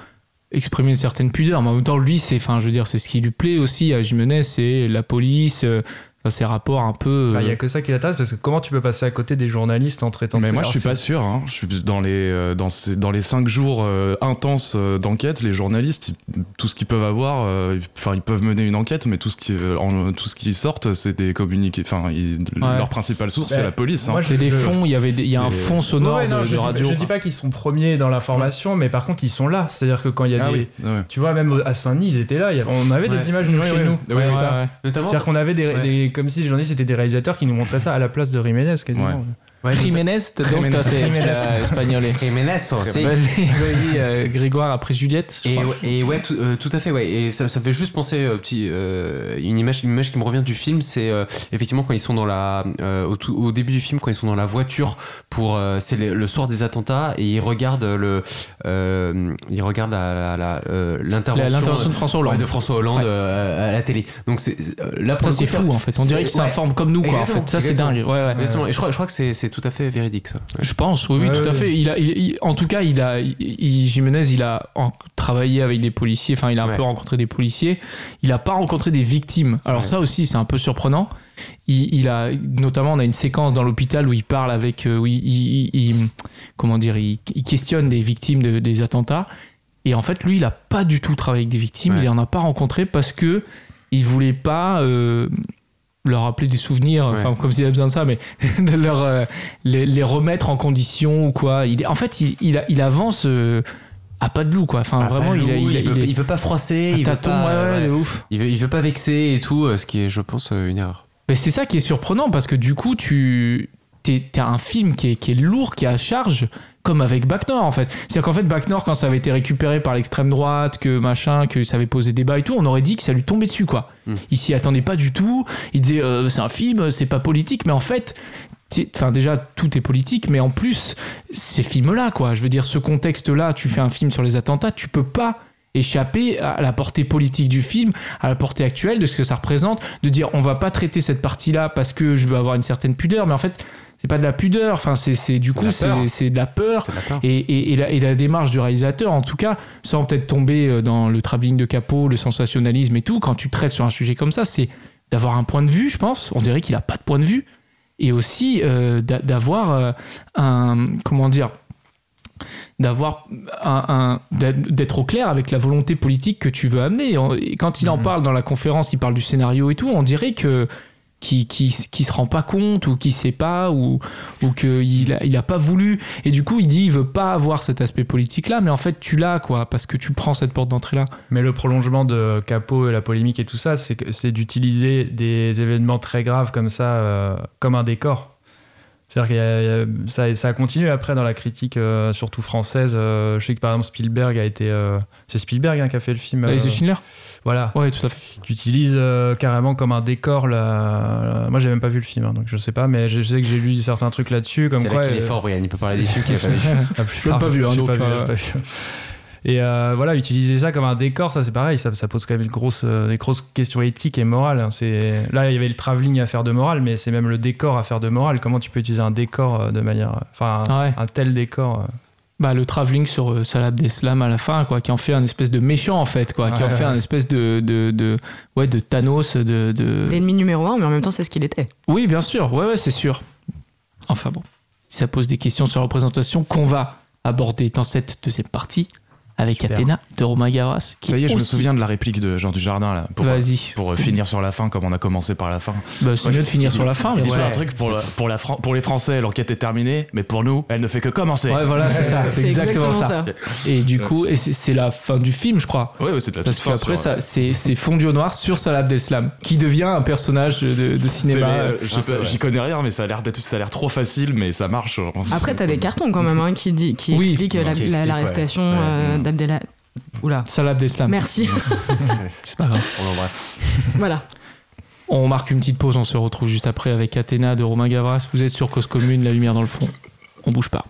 exprimer une certaine pudeur. Mais en même temps, lui, c'est, enfin, je veux dire, c'est ce qui lui plaît aussi à Jimenez, c'est la police, enfin, ces rapports un peu. Bah, il y euh, a que ça qui l'intéresse parce que comment tu peux passer à côté des journalistes en traitant Mais moi, je suis pas sûr. hein. Je suis dans les euh, dans, ces- dans les cinq jours euh, intenses euh, d'enquête, les journalistes, ils- tout ce qu'ils peuvent avoir, euh, enfin, ils peuvent mener une enquête, mais tout ce qui euh, en- tout ce qui sortent, c'est des communiqués. Enfin, Ouais. leur principale source, Bah, c'est la police. hein. c'est des fonds, il y avait il y a un fond sonore Ouais, non, de, je, de dis- radio. je dis pas qu'ils sont premiers dans l'information mais par contre ils sont là c'est à dire que quand il y a Ah des oui, ouais. tu vois même à Saint-Denis ils étaient là on avait des images Ouais, chez nous. Notamment. C'est-à-dire qu'on avait des- comme si les journalistes étaient des réalisateurs qui nous montraient ça à la place de Jiménez quasiment. Ouais, Jiménez, donc toi, c'est euh, espagnolé. Jiménez, c'est- Vas-y, vas-y, euh, Grégoire, après Juliette. je Et, crois. ouais- et ouais, tout, euh, tout à fait, ouais. Et ça, ça me fait juste penser, euh, petit, euh, une, image, une image qui me revient du film, c'est euh, effectivement quand ils sont dans la, euh, au, tout- au début du film, quand ils sont dans la voiture pour, euh, c'est le, le soir des attentats et ils regardent le, euh, ils regardent l'intervention, de François Hollande. ouais, de François Hollande Ouais. euh, à la télé. Donc c'est euh, là pour c'est fou, en fait. On dirait qu'ils s'informent comme nous, quoi. En fait, ça, c'est dingue. Ouais, ouais. Exactement. Et je crois, je crois que c'est, c'est tout à fait véridique ça. Ouais. Je pense, oui, oui, Ouais, tout à fait. Il a, il- il- en tout cas, il a, Jiménez, il a en- travaillé avec des policiers. Enfin, il a un Ouais. peu rencontré des policiers. Il n'a pas rencontré des victimes. Alors Ouais. ça aussi, c'est un peu surprenant. Il, il a, notamment, on a une séquence dans l'hôpital où il parle avec, euh, où il, il- il- comment dire, il, il questionne des victimes de- des attentats. Et en fait, lui, il a pas du tout travaillé avec des victimes. Ouais. Il en a pas rencontré parce que il voulait pas. euh, leur rappeler des souvenirs, enfin comme s'il avait besoin de ça, mais de leur euh, les, les remettre en condition ou quoi. Il, en fait, il, il, avance euh, à pas de loup quoi. Enfin vraiment, il, loup, il, veut, il est il veut pas froisser, il veut pas, ouais, ouais, ouais. de ouf. Il veut, il veut pas vexer et tout, euh, ce qui est, je pense, euh, une erreur. Mais c'est ça qui est surprenant parce que du coup, tu t'es t'as un film qui est, qui est lourd, qui est à charge, comme avec Bac Nord en fait. C'est-à-dire qu'en fait, Bac Nord, quand ça avait été récupéré par l'extrême droite, que machin, que ça avait posé débat et tout, on aurait dit que ça lui tombait dessus quoi. Mm. Il s'y attendait pas du tout. Il disait euh, c'est un film, c'est pas politique, mais en fait. Enfin déjà tout est politique, mais en plus ces films-là quoi. Je veux dire ce contexte-là, tu fais un film sur les attentats, tu peux pas échapper à la portée politique du film, à la portée actuelle de ce que ça représente, de dire on va pas traiter cette partie-là parce que je veux avoir une certaine pudeur, mais en fait c'est pas de la pudeur, enfin c'est du coup c'est de la peur. De la peur. Et, et- et la, et la démarche du réalisateur, en tout cas, sans peut-être tomber euh, dans le travelling de capot, le sensationnalisme et tout, quand tu traites sur un sujet comme ça, c'est d'avoir un point de vue, je pense. On dirait qu'il a pas de point de vue. Et aussi euh, d'a- d'avoir euh, un. Comment dire d'avoir un, un- d'être au clair avec la volonté politique que tu veux amener. Et Quand il en Mhm. parle dans la conférence, il parle du scénario et tout, on dirait que qui qui qui se rend pas compte ou qui sait pas ou ou que il a, il a pas voulu et du coup il dit il veut pas avoir cet aspect politique là mais en fait tu l'as quoi parce que tu prends cette porte d'entrée là Mais le prolongement de Capot et la polémique et tout ça, c'est que- c'est d'utiliser des événements très graves comme ça, euh, comme un décor. C'est-à-dire qu'il y a- il y a- ça, ça a continué après dans la critique, euh, surtout française. Euh, je sais que par exemple Spielberg a été. euh, c'est Spielberg hein, qui a fait le film. Euh, Schindler? voilà. ouais tout à fait Qui utilise euh, carrément comme un décor. La... la- Moi, j'ai même pas vu le film, hein, donc je sais pas, mais je, je sais que j'ai lu certains trucs là-dessus. C'est là qu'il est fort, Brian. Il peut parler des films qu'il a pas vu. ah, Je l'ai pas vu, hein, j'ai donc, pas vu, euh, j'ai pas vu. Et euh, voilà, utiliser ça comme un décor, ça c'est pareil, ça, ça pose quand même une grosse, euh, des grosses questions éthiques et morales. hein. C'est là, il y avait le travelling à faire de morale, mais c'est même le décor à faire de morale. Comment tu peux utiliser un décor euh, de manière, enfin, un, Ouais. un tel décor euh? bah le travelling sur euh, Salah Abdeslam à la fin quoi qui en fait un espèce de méchant en fait quoi qui en Ouais, fait ouais. un espèce de de, de ouais de Thanos de, de... L'ennemi numéro un, mais en même temps, c'est ce qu'il était. oui bien sûr ouais ouais c'est sûr enfin bon ça pose des questions sur la représentation qu'on va aborder dans cette deuxième partie avec Super. Athéna de Romain Gavras qui Ça y est, je me souviens de la réplique de Jean Dujardin là. Pour, vas-y pour euh, finir sur la fin comme on a commencé par la fin. bah, c'est mieux de finir sur la fin mais ouais. un truc pour, pour, la Fran- pour les Français, l'enquête est terminée, mais pour nous, elle ne fait que commencer. Ouais, voilà, c'est ça, c'est exactement, ça. ça. Et du coup, et c'est c'est la fin du film, je crois. Ouais, ouais, c'est de la Parce qu'après, sur- ça, c'est c'est fondu au noir sur Salah Abdeslam, qui devient un personnage de, cinéma. euh. J'y connais rien, mais ça a l'air d'être, ça a l'air trop facile, mais ça marche. Après, t'as des cartons quand même hein, qui, dit, qui Oui, expliquent la- qui la- expliquent, l'arrestation d'Abdella. Oula. Salah Abdeslam. Merci. C'est pas grave. On l'embrasse. voilà. On marque une petite pause, on se retrouve juste après avec Athéna de Romain Gavras. Vous êtes sur Cause Commune, la lumière dans le fond. On bouge pas.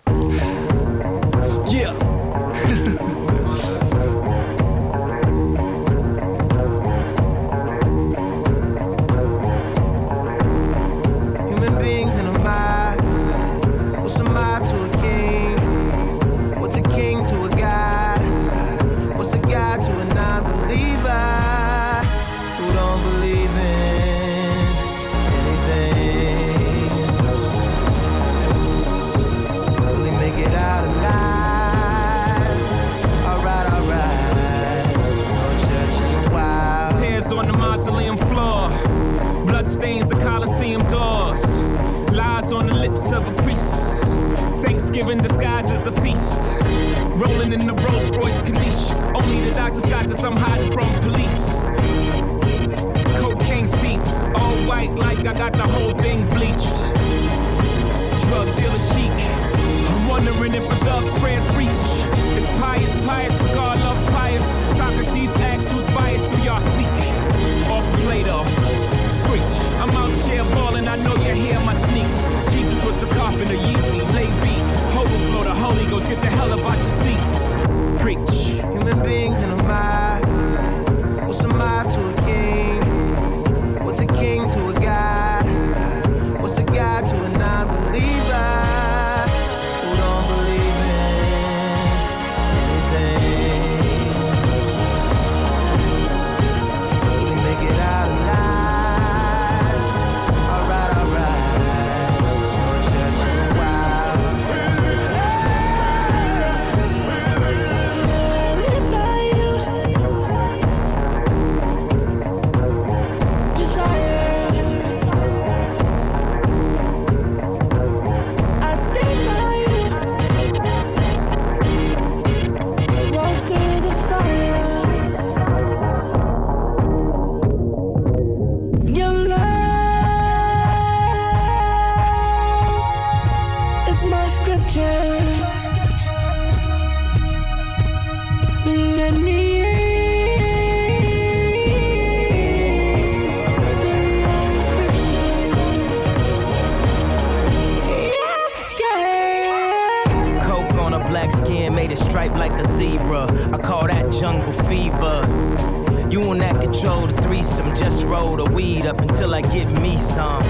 Control the threesome. Just roll the weed up until I get me some.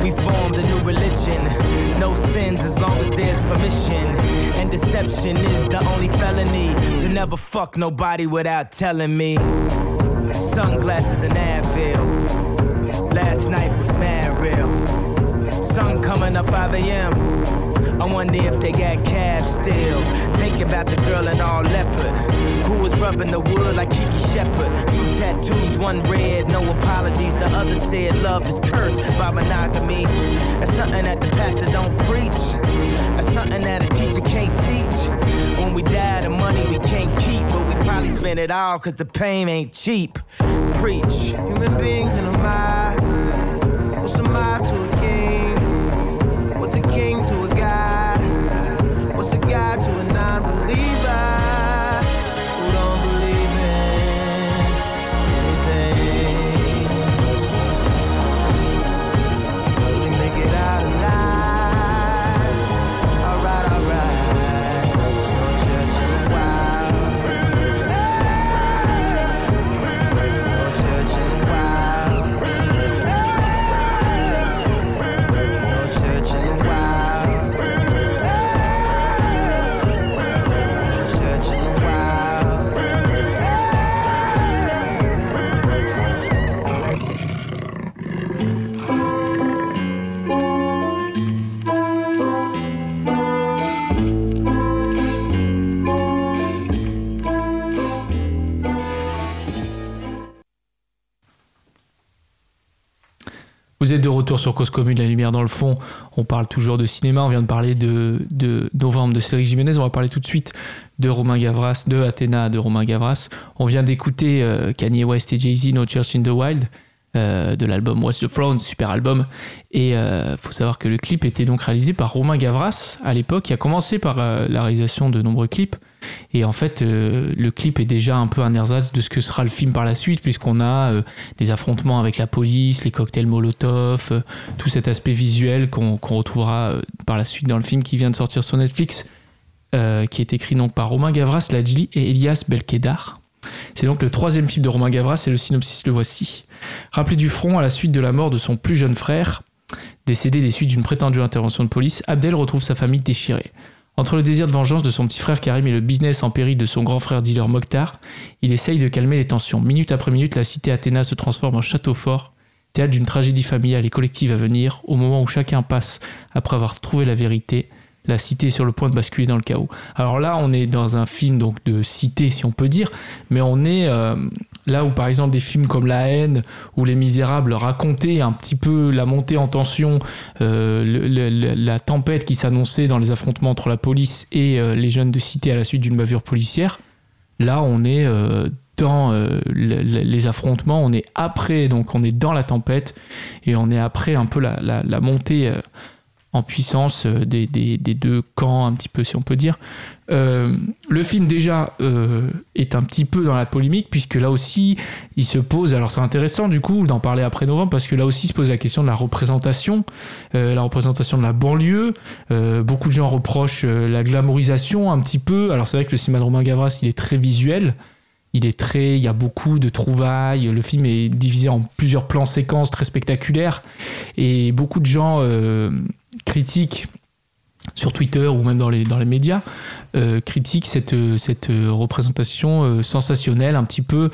We formed a new religion. No sins as long as there's permission. And deception is the only felony. To never fuck nobody without telling me. Sunglasses and Advil. Last night was mad real. Sun coming up 5 a.m. I wonder if they got calves still. Thinking about the girl in all leopard. Who was rubbing the wood like Kiki Shepard. Two tattoos, one red, no apologies. The other said love is cursed by monogamy. That's something that the pastor don't preach. That's something that a teacher can't teach. When we die, the money we can't keep, but we probably spend it all cause the pain ain't cheap. Preach. Human beings in a mob. What's a mob to a king? What's a king to a god? was a guide to a non believer. De retour sur Cause Commune, la lumière dans le fond. On parle toujours de cinéma. On vient de parler de, de Novembre de Cédric Jiménez. On va parler tout de suite de Romain Gavras, de Athéna de Romain Gavras. On vient d'écouter euh, Kanye West et Jay-Z, No Church in the Wild, euh, de l'album What's the Throne, super album. Et il faut savoir que le clip était donc réalisé par Romain Gavras à l'époque, qui a commencé par euh, la réalisation de nombreux clips. Et en fait, euh, le clip est déjà un peu un ersatz de ce que sera le film par la suite, puisqu'on a euh, des affrontements avec la police, les cocktails Molotov, euh, tout cet aspect visuel qu'on retrouvera euh, par la suite dans le film qui vient de sortir sur Netflix, qui est écrit donc par Romain Gavras, Lajli et Elias Belkedar. C'est donc le troisième film de Romain Gavras et le synopsis le voici. Rappelé du front à la suite de la mort de son plus jeune frère, décédé des suites d'une prétendue intervention de police, Abdel retrouve sa famille déchirée. Entre le désir de vengeance de son petit frère Karim et le business en péril de son grand frère dealer Mokhtar, il essaye de calmer les tensions. Minute après minute, la cité Athéna se transforme en château fort, théâtre d'une tragédie familiale et collective à venir, au moment où chacun passe après avoir trouvé la vérité, la cité est sur le point de basculer dans le chaos. Alors là, on est dans un film donc de cité, si on peut dire, mais on est euh, là où par exemple des films comme La haine ou Les Misérables racontaient un petit peu la montée en tension, euh, la tempête qui s'annonçait dans les affrontements entre la police et euh, les jeunes de cité à la suite d'une bavure policière. Là, on est dans le- le- les affrontements, on est après, donc on est dans la tempête et on est après un peu la, montée en puissance euh, des, des- deux camps, un petit peu si on peut dire. Euh, le film déjà euh, est un petit peu dans la polémique puisque là aussi il se pose, alors c'est intéressant du coup d'en parler après novembre parce que là aussi il se pose la question de la représentation, la représentation de la banlieue. Beaucoup de gens reprochent la glamourisation un petit peu. Alors c'est vrai que le cinéma de Romain Gavras il est très visuel. Il est très, il y a beaucoup de trouvailles. Le film est divisé en plusieurs plans séquences très spectaculaires et beaucoup de gens euh, critiquent sur Twitter ou même dans les, médias, euh, critiquent cette, représentation euh, sensationnelle un petit peu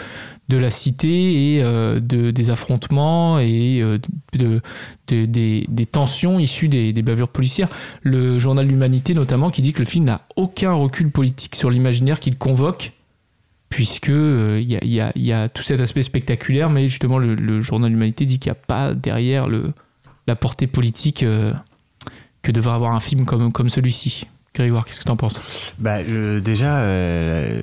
de la cité et de, des affrontements et de, de- des, des tensions issues des, des bavures policières. Le journal L'Humanité notamment qui dit que le film n'a aucun recul politique sur l'imaginaire qu'il convoque puisque euh, il y, a, il y a- tout cet aspect spectaculaire, mais justement le, le journal L'Humanité dit qu'il n'y a pas derrière la portée politique euh, que devrait avoir un film comme, celui-ci. Grégoire, qu'est-ce que tu en penses? Bah, euh, déjà, euh,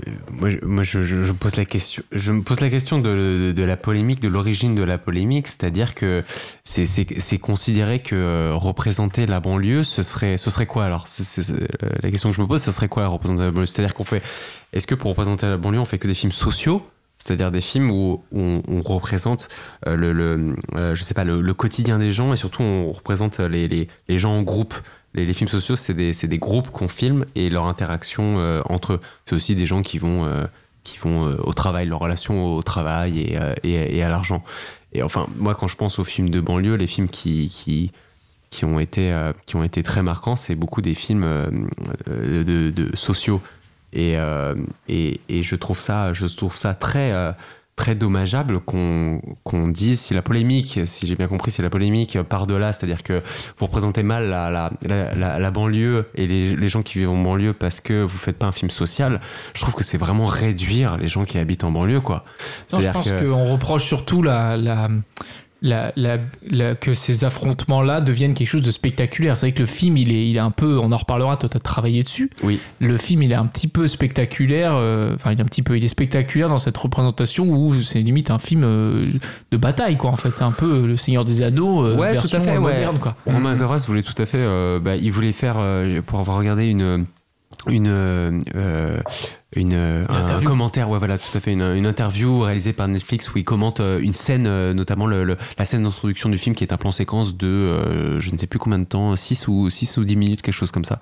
moi, je, je pose la question, je me pose la question de, la polémique, de l'origine de la polémique, c'est-à-dire que c'est- considéré que euh, représenter la banlieue, ce serait, ce serait quoi alors? Euh, La question que je me pose, ce serait quoi de la banlieue? C'est-à-dire qu'on fait, est-ce que pour représenter la banlieue, on fait que des films sociaux c'est-à-dire des films où on, représente euh, le, euh, je sais pas, le, quotidien des gens et surtout on représente les, gens en groupe. Les, films sociaux, c'est des, groupes qu'on filme et leur interaction euh, entre eux. C'est aussi des gens qui vont, qui vont au travail, leur relation au travail et, à l'argent. Et enfin, moi, quand je pense aux films de banlieue, les films qui, ont, été, très marquants, c'est beaucoup des films de sociaux. Et, euh, et, et je trouve ça, je trouve ça très, euh, très dommageable qu'on qu'on dise si la polémique, si j'ai bien compris, si la polémique part de là, c'est-à-dire que vous représentez mal la, la, la, banlieue et les, les gens qui vivent en banlieue parce que vous faites pas un film social, je trouve que c'est vraiment réduire les gens qui habitent en banlieue, quoi. Non, je pense qu'on reproche surtout la, la, la, la- la- que ces affrontements-là deviennent quelque chose de spectaculaire. C'est vrai que le film, il est, il est un peu, on en reparlera, toi tu as travaillé dessus. Oui. Le film, il est un petit peu spectaculaire, euh, enfin il est un petit peu, il est spectaculaire dans cette représentation où c'est limite un film euh, de bataille, quoi, en fait. C'est un peu euh, le Seigneur des Anneaux euh, Ouais, tout à fait, ouais. moderne, quoi. Romain Gavras voulait tout à fait, bah, il voulait faire, pour avoir regardé une, une, euh, une, euh, un interview. commentaire, ouais, voilà, tout à fait, une, une interview réalisée par Netflix où il commente euh, une scène, euh, notamment le, le- la scène d'introduction du film qui est un plan séquence de, euh, je ne sais plus combien de temps, 6 ou, 6 ou 10 minutes, quelque chose comme ça,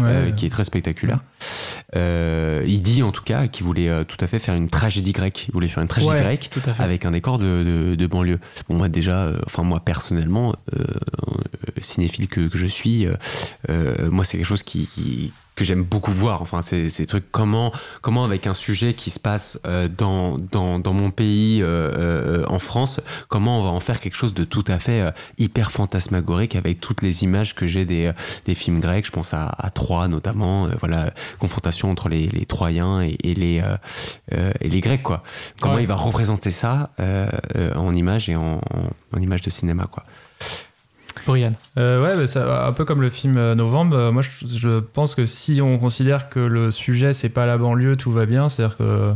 euh, qui est très spectaculaire. Euh, il dit en tout cas qu'il voulait euh, tout à fait faire une tragédie grecque. Il voulait faire une tragédie Ouais, grecque tout à fait. avec un décor de, de, de banlieue. Bon, moi déjà, euh, enfin moi personnellement, euh, euh, cinéphile que, que je suis, euh, euh, moi c'est quelque chose qui, qui- que j'aime beaucoup voir. Enfin, c'est ces trucs comment comment avec un sujet qui se passe euh, dans, dans, dans mon pays, euh, euh, en France, comment on va en faire quelque chose de tout à fait euh, hyper fantasmagorique avec toutes les images que j'ai des, euh, des films grecs. Je pense à, à Troie notamment, euh, voilà, confrontation entre les, les Troyens et, et les euh, euh, et les Grecs quoi. Comment Ouais. il va représenter ça euh, euh, en images et en, en, en images de cinéma quoi. Brian. Euh, ouais, ça, un peu comme le film euh, Novembre, euh, moi je, pense que si on considère que le sujet c'est pas la banlieue, tout va bien. C'est-à-dire que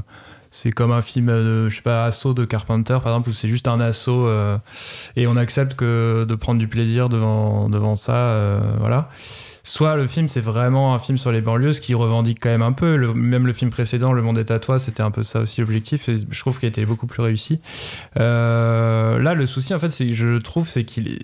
c'est comme un film, de, je sais pas, assaut de Carpenter par exemple, où c'est juste un assaut euh, et on accepte que de prendre du plaisir devant, devant ça, euh, voilà. Soit le film c'est vraiment un film sur les banlieues, ce qui revendique quand même un peu. Le- même le film précédent, Le Monde est à toi, c'était un peu ça aussi l'objectif. Je trouve qu'il a été beaucoup plus réussi. Euh, là, le souci, en fait, c'est je trouve, c'est qu'il est,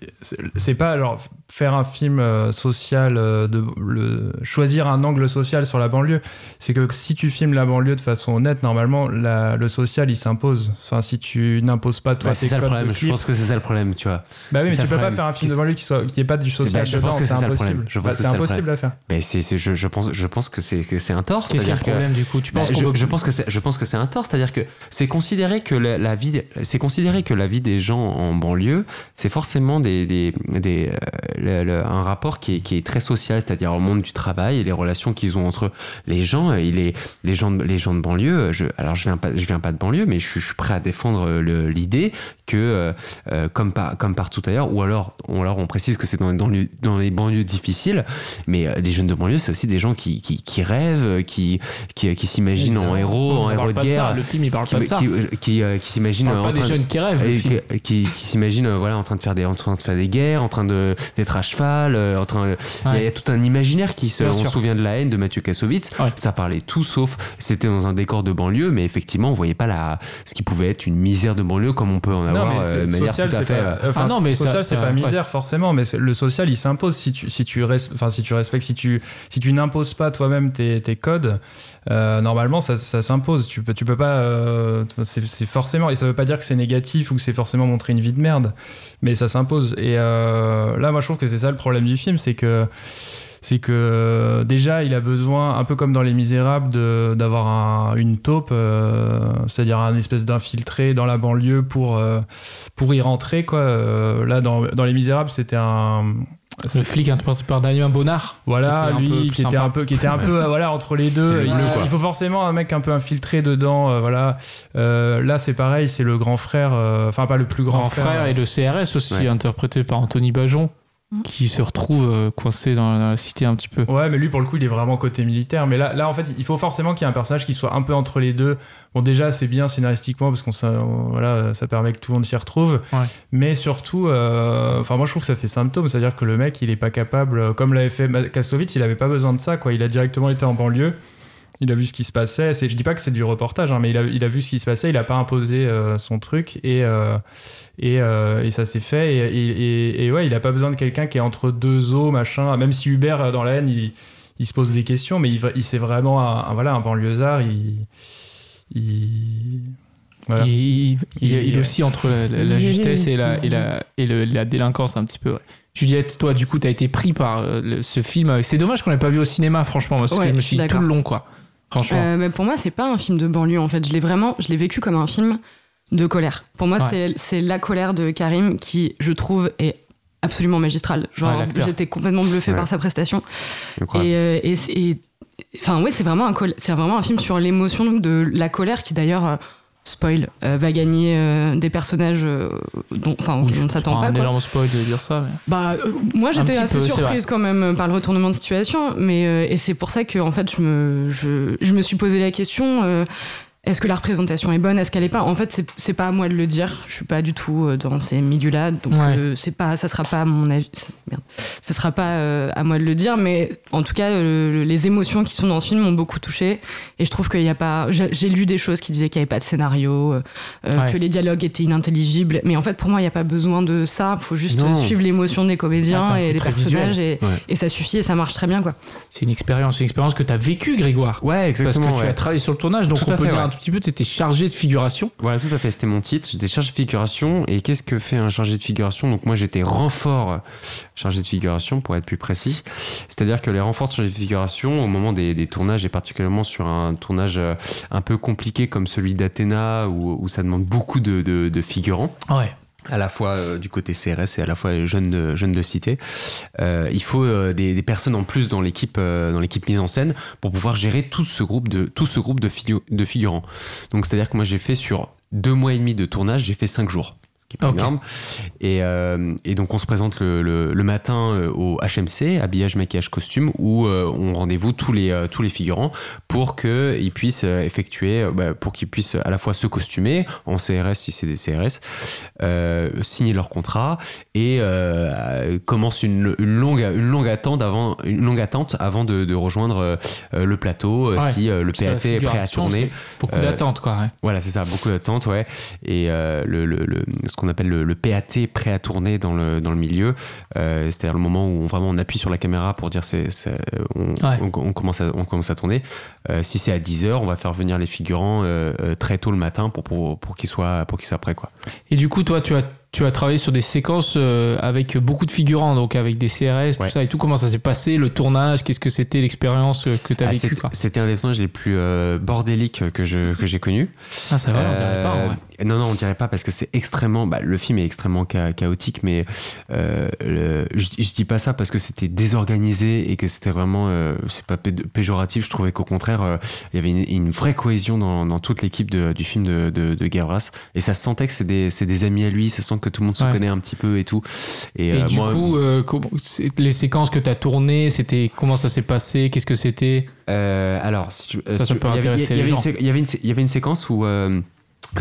c'est- pas alors faire un film euh, social, euh, de le, choisir un angle social sur la banlieue. C'est que si tu filmes la banlieue de façon honnête, normalement, la- le social, il s'impose. Enfin, si tu n'imposes pas toi Bah, tes c'est ça le problème. de Je pense que c'est ça le problème, tu vois. bah oui, mais tu peux pas faire un film de banlieue qui soit qui ait pas du social bah, je dedans. pense que C'est impossible. problème. Je pense Bah, que c'est impossible à faire. Ben c'est, je, je pense, je pense que c'est, que c'est un tort. Qu'est-ce qu'il le que- du coup? Tu Bah, penses je, peut- je pense que c'est, je pense que c'est un tort, c'est-à-dire que c'est considéré que la, la vie, c'est considéré que la vie des gens en banlieue, c'est forcément des, des, des, euh, le- le- un rapport qui est, qui est très social, c'est-à-dire au monde du travail et les relations qu'ils ont entre les gens et les, les gens, de, les gens de banlieue. Je, alors je viens pas, je viens pas de banlieue, mais je, suis- je suis prêt à défendre le- l'idée que euh, euh, comme par, comme partout ailleurs, ou alors, on, alors on précise que c'est dans, dans, les- dans les banlieues difficiles, mais euh, les jeunes de banlieue, c'est aussi des gens qui, qui, qui rêvent, qui, qui, qui s'imaginent en héros, en héros de guerre, Le film, il parle qui, pas de ça. qui, qui, euh, qui s'imaginent Il parle en pas des jeunes qui rêvent. qui, qui, qui s'imaginent euh, voilà en train de faire des en train de faire des guerres en train de d'être à cheval euh, en train il y a- Ouais. il y, a tout un imaginaire qui se Bien on se souvient de la haine de Mathieu Kassovitz Ouais. ça parlait tout sauf c'était dans un décor de banlieue mais effectivement on voyait pas la ce qui pouvait être une misère de banlieue comme on peut en avoir Non, mais euh, de manière social, tout à fait euh, Ah non, mais social, c'est pas ouais. misère forcément, mais le social, il s'impose si tu, si tu, res- enfin, si tu respectes, si tu, si tu n'imposes pas toi-même tes, codes. euh, normalement, ça, s'impose. Tu peux, tu peux pas. euh, c'est forcément, et ça veut pas dire que c'est négatif ou que c'est forcément montrer une vie de merde, mais ça s'impose. Et euh, là, moi, je trouve que c'est ça le problème du film, c'est que c'est que déjà il a besoin, un peu comme dans Les Misérables, d'avoir un- une taupe, c'est-à-dire un espèce d'infiltré dans la banlieue pour, pour y rentrer. Quoi. Là, dans, dans Les Misérables, c'était un. Le flic interprété par Damien Bonnard. Voilà, qui était un peu lui qui était un peu, qui était un peu voilà entre les deux. Il, faut forcément un mec un peu infiltré dedans. euh, voilà. Euh, là, c'est pareil, c'est le grand frère, euh, enfin pas le plus grand, grand frère, et le CRS aussi, Ouais. interprété par Anthony Bajon, qui se retrouve euh, coincé dans la cité un petit peu. Ouais, mais lui, pour le coup, il est vraiment côté militaire. Mais là, là en fait, il faut forcément qu'il y ait un personnage qui soit un peu entre les deux. Bon, déjà, c'est bien scénaristiquement parce qu'on ça, on- voilà, ça permet que tout le monde s'y retrouve. Ouais. Mais surtout, euh, enfin, moi, je trouve que ça fait symptôme. C'est-à-dire que le mec, il est pas capable, euh, comme l'avait fait Kassovitz, il avait pas besoin de ça, quoi. Il a directement été en banlieue. Il a vu ce qui se passait. C'est, je dis pas que c'est du reportage, hein, mais il a, il a vu ce qui se passait. Il a pas imposé euh, son truc et, euh, et, euh, et ça s'est fait. Et, et- et- et ouais, il a pas besoin de quelqu'un qui est entre deux eaux, machin. Même si Hubert, dans la haine, il, il se pose des questions, mais il, il c'est vraiment un, un- voilà, un banlieusard. Il. il... Voilà. Il, il, il est- il est Il- aussi entre la, la- la justesse et la, et la, et le- la délinquance un petit peu. ouais. Juliette, toi, du coup, t'as été pris par le- ce film. C'est dommage qu'on l'ait pas vu au cinéma, franchement, parce que Ouais, je me suis dit tout le long, quoi. Franchement. Euh, mais pour moi, c'est pas un film de banlieue en fait. Je l'ai vraiment, je l'ai vécu comme un film de colère. Pour moi, Ouais. c'est- la colère de Karim qui, je trouve, est absolument magistrale. Genre, Ouais, j'étais complètement bluffée Ouais. par sa prestation. Et, euh, et, enfin, ouais, c'est vraiment, un c'est vraiment un film sur l'émotion de la colère qui, d'ailleurs, euh, spoil, euh, va gagner euh, des personnages euh, dont, enfin, on ne s'attend pas un quoi. énorme spoil de dire ça. mais- Bah, moi j'étais assez peu, surprise quand même par le retournement de situation, mais et c'est pour ça que en fait je me je, je me suis posé la question est-ce que la représentation est bonne, est-ce qu'elle est pas? En fait, c'est- pas à moi de le dire. Je suis pas du tout euh, dans ces milieux-là, donc Ouais. euh, c'est pas ça sera pas à mon avis. Merde, ça sera pas euh, à moi de le dire, mais en tout cas, euh, les émotions qui sont dans ce film m'ont beaucoup touchée, et je trouve qu'il y a pas. J'ai lu des choses qui disaient qu'il y avait pas de scénario, euh, Ouais. que les dialogues étaient inintelligibles, mais en fait pour moi il y a pas besoin de ça. Faut juste Non. suivre l'émotion des comédiens Ah, et très personnages et, Ouais. et ça suffit et ça marche très bien quoi. C'est une expérience, une expérience que tu as vécue, Grégoire. Ouais, Parce exactement. que tu as travaillé sur le tournage, donc Tout on peut fait, dire ouais. un tout petit peu, tu étais chargé de figuration. Voilà, tout à fait. C'était mon titre. J'étais chargé de figuration. Et qu'est-ce que fait un chargé de figuration? Donc, moi, j'étais renfort chargé de figuration, pour être plus précis. C'est-à-dire que les renforts de chargé de figuration, au moment des, des tournages, et particulièrement sur un tournage euh, un peu compliqué comme celui d'Athéna, où, où ça demande beaucoup de, de- de figurants, Ouais. À la fois euh, du côté CRS et à la fois jeunes de, jeunes de cité. Euh, il faut euh, des, personnes en plus dans l'équipe dans mise en scène pour pouvoir gérer tout ce groupe de tout ce groupe de figurants. Donc c'est à dire que moi j'ai fait sur deux mois et demi de tournage, j'ai fait cinq jours. Ce qui est pas énorme. Et, euh, et donc on se présente le, le- le matin euh, au HMC, habillage, maquillage, costume, où euh, on rendez-vous tous les, tous les figurants pour qu'ils puissent effectuer, bah, pour qu'ils puissent à la fois se costumer en CRS si c'est des CRS, euh, signer leur contrat et commence une, une longue, une longue attente avant, une longue attente avant de, de rejoindre le plateau Ouais, si le PAT est prêt à tourner. Beaucoup d'attentes, quoi. ouais. Voilà, c'est ça, beaucoup d'attentes, ouais. Et le- ce qu'on appelle le, le PAT prêt à tourner dans le, dans le milieu, euh, c'est-à-dire le moment où on, vraiment on appuie sur la caméra pour dire c'est, on, Ouais. on, on commence à, on commence à tourner. Euh, si c'est à 10h, on va faire venir les figurants euh, très tôt le matin pour, pour, pour qu'ils soient, pour qu'ils soient prêts, quoi. Et du coup, toi, tu as, tu as travaillé sur des séquences euh, avec beaucoup de figurants, donc avec des CRS, tout Ouais. ça et tout. Comment ça s'est passé, le tournage? Qu'est-ce que c'était l'expérience euh, que tu as Ah, vécue c'était, un des tournages les plus euh, bordéliques que, je, que j'ai connu. Ah, ça va, on dirait pas. Euh, ouais. Non, non, on dirait pas parce que c'est extrêmement. Bah, le film est extrêmement cha- chaotique, mais euh, le- je, je dis pas ça parce que c'était désorganisé et que c'était vraiment. c'est pas pé- péjoratif. Je trouvais qu'au contraire, il y avait une, une vraie cohésion dans, dans toute l'équipe du film de, de, de Gavras. Et ça se sentait que c'est des, des amis à lui, ça que tout le monde se Ouais. connaît un petit peu et tout. Et, Et euh, du moi, coup, euh, les séquences que tu as tournées, c'était comment ça s'est passé Qu'est-ce que c'était? Euh, alors, si tu, Ça, ça peut intéresser les gens. il y avait une séquence où.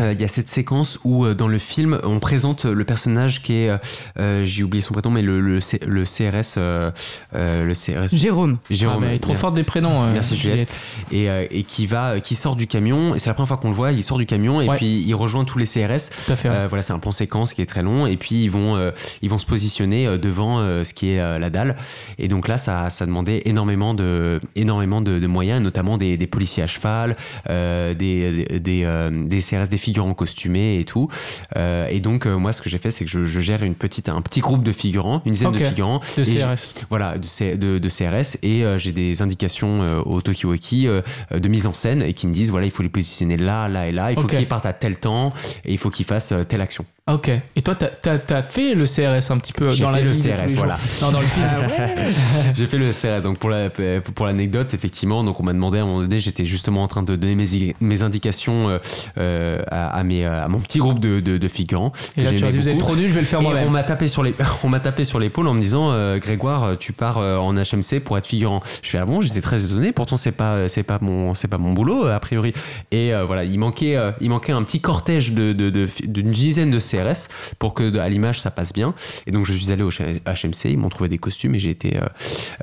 Euh, euh, il y a cette séquence où euh, dans le film on présente le personnage qui est euh, j'ai oublié son prénom mais le, le, C- le CRS le CRS Jérôme. Jérôme Ah, bah, elle est trop bien. forte des prénoms. Merci, Juliette. et, et qui va qui sort du camion et c'est la première fois qu'on le voit il sort du camion et Ouais. puis il rejoint tous les CRS Tout à fait. ouais. voilà, c'est un plan séquence qui est très long et puis ils vont ils vont se positionner devant ce qui est la dalle et donc là ça, ça demandait énormément de énormément de, de moyens notamment des, des policiers à cheval des des, des, des CRS des figurants costumés et tout. Euh, et donc euh, moi ce que j'ai fait c'est que je, je gère une petite un petit groupe de figurants une dizaine de figurants. De CRS. voilà, de, C- de, de CRS et euh, j'ai des indications au Tokiwoki de mise en scène et qui me disent voilà, il faut les positionner là, là et là, il faut qu'ils partent à tel temps et il faut qu'ils fassent telle action. Ok. Et toi, t'as as, fait le CRS un petit peu J'ai dans la fait le vie de tous CRS, les jours. voilà. Non, dans le film. j'ai fait le CRS donc pour la pour l'anecdote effectivement donc on m'a demandé à un moment donné j'étais justement en train de donner mes, mes indications euh, euh, à, à mes à mon petit groupe de, de, de figurants. Et là, tu as dit, vous êtes trop nul, je vais le faire Et on moi-même. m'a tapé sur les, on m'a tapé sur l'épaule en me disant, euh, Grégoire, tu pars en HMC pour être figurant. Je fais ah bon, j'étais très étonné. Pourtant c'est pas, c'est pas mon, c'est pas mon boulot a priori. Et euh, voilà, il manquait, euh, il manquait un petit cortège de, de, de- d'une dizaine de CRS pour que à l'image ça passe bien. Et donc je suis allé au HMC, ils m'ont trouvé des costumes et j'ai été euh,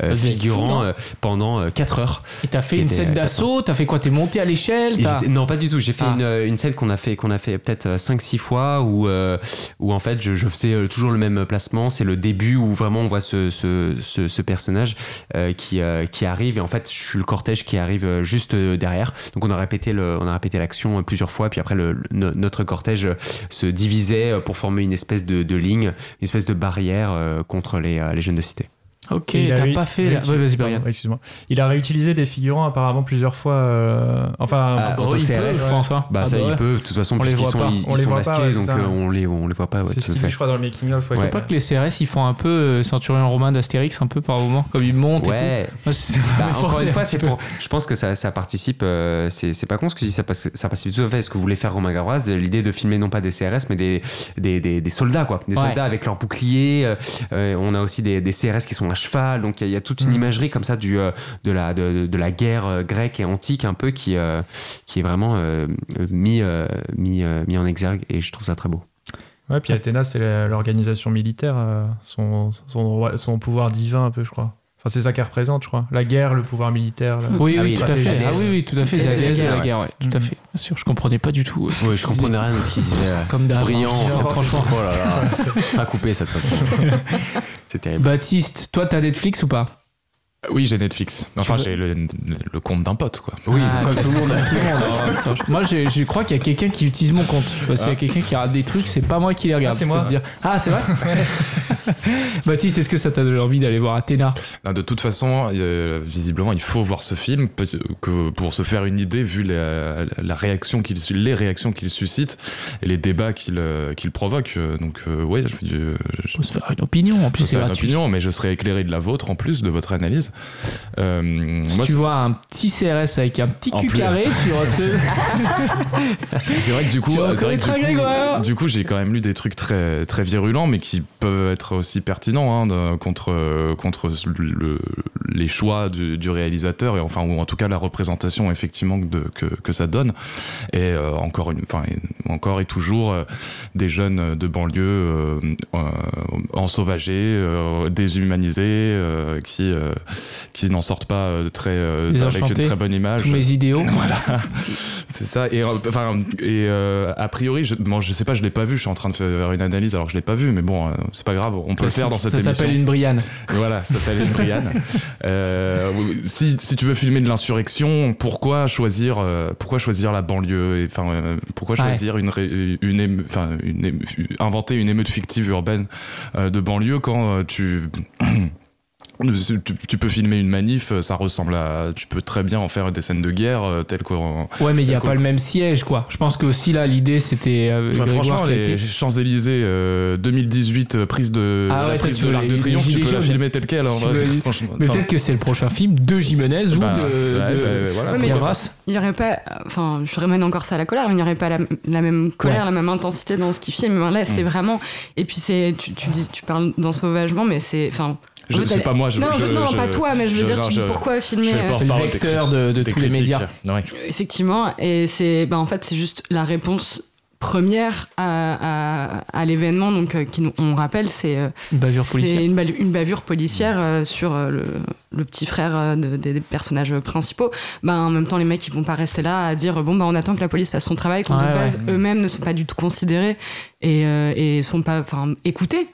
euh, fou, figurant euh, pendant 4 heures. Et t'as fait une scène d'assaut, t'as fait quoi T'es monté à l'échelle Non, pas du tout. J'ai fait Ah. une, une scène qu'on a fait, qu'on a fait peut-être 5-6 fois où, euh, où en fait je, je faisais toujours le même placement. C'est le début où vraiment on voit ce, ce, ce, ce personnage euh, qui, qui arrive et en fait je suis le cortège qui arrive juste derrière. Donc on a répété le, on a répété l'action plusieurs fois. Puis après le, le- no- notre cortège se divisait euh, pour former une espèce de, ligne, une espèce de barrière euh, contre euh, les jeunes de cité. Ok, Et il a t'as pas fait. La... Ouais, vas-y, pardon, Brian. Excuse-moi. Il a réutilisé des figurants apparemment plusieurs fois. euh, Enfin, Ah, en tant que il peut, CRS, je pense, hein. Bah Ah ça bah ouais. il peut, de toute façon On les puisqu'ils voit sont, pas. ils, On ils les sont voit pas, masqués ouais, donc ça. euh, on les on les voit pas ouais, c'est tout ce fait. dit, je crois, dans le making-of. ouais, Pas que les CRS ils font un peu euh, Centurion romain d'Astérix un peu par moment comme ils montent et Ouais. tout. Moi, c'est- Bah, me encore une un fois, c'est pour. Je pense que ça, ça participe. euh, c'est c'est pas con ce que tu dis. Ça, participe tout à fait ce que voulait faire Romain Gavras. L'idée de filmer non pas des CRS, mais des, des, des, des soldats, quoi. Des soldats avec leurs boucliers. on a aussi des CRS qui sont à cheval. Donc il y, a- il y a toute une imagerie comme ça du, euh, de, la, de, de la guerre euh, grecque et antique, un peu, qui, euh, qui est vraiment mis, mis, mis en exergue. Et je trouve ça très beau. Ouais, puis Athéna, c'est l'organisation militaire, son, son pouvoir divin, un peu, je crois. Enfin, c'est ça qu'elle représente, je crois. La guerre, le pouvoir militaire. la- Oui, Ah oui, oui, tout à fait. Ah oui, oui, tout à fait. La C'est la déesse déesse de la guerre, ouais, tout à Mhm. fait. Bien sûr, je comprenais pas du tout. euh, qu'il je comprenais rien de ce qu'il disait. euh, Comme d'hab. Brillant, hein. c'est- franchement. Oh là là, ça a coupé cette façon. C'est terrible. Baptiste, toi, t'as Netflix ou pas? Oui, j'ai Netflix. Enfin, j'ai le, le compte d'un pote, quoi. Oui, Ah, comme tout le monde. Tout le monde. hein. Attends, je- Moi, je crois qu'il y a quelqu'un qui utilise mon compte. Parce qu'il y a quelqu'un qui rate des trucs, c'est pas moi qui les regarde. Ah, c'est moi. dire. Ah, c'est vrai? Baptiste, est-ce que ça t'a donné envie d'aller voir Athéna? Non, de toute façon, euh, visiblement, il faut voir ce film que pour se faire une idée, vu la, la réaction qu'il, les réactions qu'il suscite et les débats qu'il, euh, qu'il provoque. Euh, Donc, euh, ouais, je, je, je, Faut se faire une opinion. En plus, c'est une opinion, mais je serai éclairé de la vôtre en plus de votre analyse. Euh, Si moi, tu vois un petit CRS avec un petit cul carré, tu retrouves. c'est vrai que du coup, c'est vrai que du coup, du coup, j'ai quand même lu des trucs très très virulents, mais qui peuvent être aussi pertinents hein, de- contre contre le- les choix du, du réalisateur et enfin ou en tout cas la représentation effectivement de, que que ça donne. Et euh, encore une, enfin et- encore et toujours euh, des jeunes de banlieue euh, euh, ensauvagés, déshumanisés, qui qui n'en sortent pas très avec une très bonne image. Tous mes idéaux. Voilà, c'est ça. Et enfin, et a priori, je, bon, je sais pas, je l'ai pas vu. Je suis en train de faire une analyse alors que je l'ai pas vu, mais bon, c'est pas grave. On peut le faire dans cette ça émission. s'appelle une Brianne. Voilà, ça s'appelle une Brianne. Euh, si, si tu veux filmer de l'insurrection, pourquoi choisir, euh, pourquoi choisir la banlieue Enfin, euh, pourquoi Ouais. choisir une, une, éme- enfin, une éme- inventer une émeute fictive urbaine de banlieue quand tu tu, tu peux filmer une manif, ça ressemble à. Tu peux très bien en faire des scènes de guerre euh, telles qu'en. Ouais, mais il n'y a pas le même siège, quoi. Je pense que aussi là, l'idée, c'était. euh, franchement, les été- Champs-Élysées euh, 2018, euh, prise de, Ah la ouais, prise de l'Arc de Triomphe, tu peux la filmer telle quelle. hein, franchement. Mais peut-être que c'est le prochain film de Jimenez ou bah, de, ouais, de bah, voilà, Ouais. Il n'y aurait pas. Enfin, je ramène encore ça à la colère, mais il n'y aurait pas la, la même colère, Ouais. la même intensité dans ce qu'il filme. Là, c'est vraiment. Et puis, c'est. Tu, tu, dis, tu parles d'ensauvagement, mais c'est. Enfin. Je- c'est pas moi, je- non, je- non, je- pas toi, mais je veux je- dire, non, tu dis pourquoi filmer. euh, C'est le Porte-parole vecteur de, de des tous les médias. Ouais. Effectivement, et c'est, bah, en fait, c'est juste la réponse première à, à, à l'événement. Donc, euh, qui, on rappelle, c'est euh, Une bavure c'est policière. une, bavure policière euh, sur euh, le, le petit frère euh, de- des des personnages principaux. Bah, en même temps, les mecs, ils vont pas rester là à dire bon, bah, on attend que la police fasse son travail, quand Ouais, de base, ouais. eux-mêmes ne sont pas du tout considérés et, euh, et sont pas enfin, écoutés.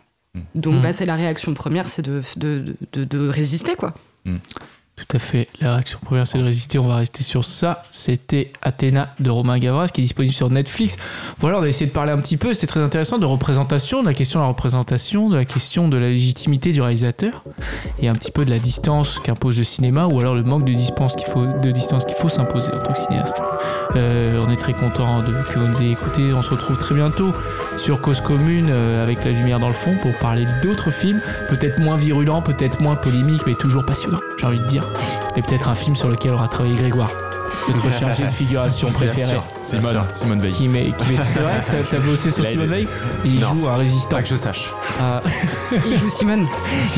Donc, Mm. bah, c'est la réaction première, c'est de, de, de, de résister, quoi. Tout à fait. La réaction première, c'est de résister. On va rester sur ça. C'était Athéna de Romain Gavras qui est disponible sur Netflix. Voilà, on a essayé de parler un petit peu. C'était très intéressant de représentation, de la question de la représentation, de la question de la légitimité du réalisateur et un petit peu de la distance qu'impose le cinéma ou alors le manque de distance qu'il faut, de distance qu'il faut s'imposer en tant que cinéaste. Euh, on est très content de, que vous nous ayez écoutés. On se retrouve très bientôt sur Cause Commune euh, avec la lumière dans le fond pour parler d'autres films, peut-être moins virulents, peut-être moins polémiques, mais toujours passionnants, j'ai envie de dire. Et peut-être un film sur lequel aura travaillé Grégoire, notre chargé de figuration préféré. Simone, Simone Veil. Qui met, qui met- c'est vrai T'as t'as bossé sur Simone. Veil Il Non. joue un résistant. Pas que je sache. Ah, Il joue Simone.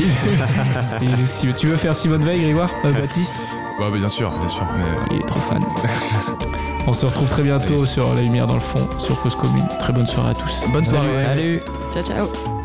il joue Simone- tu veux faire Simone Veil, Grégoire Euh, Baptiste? Ouais, bah, bien sûr, bien sûr. mais- Il est trop fan. On se retrouve très bientôt sur La Lumière dans le fond, sur Cause Commune. Très bonne soirée à tous. Bonne soirée. Salut. Ciao, ciao.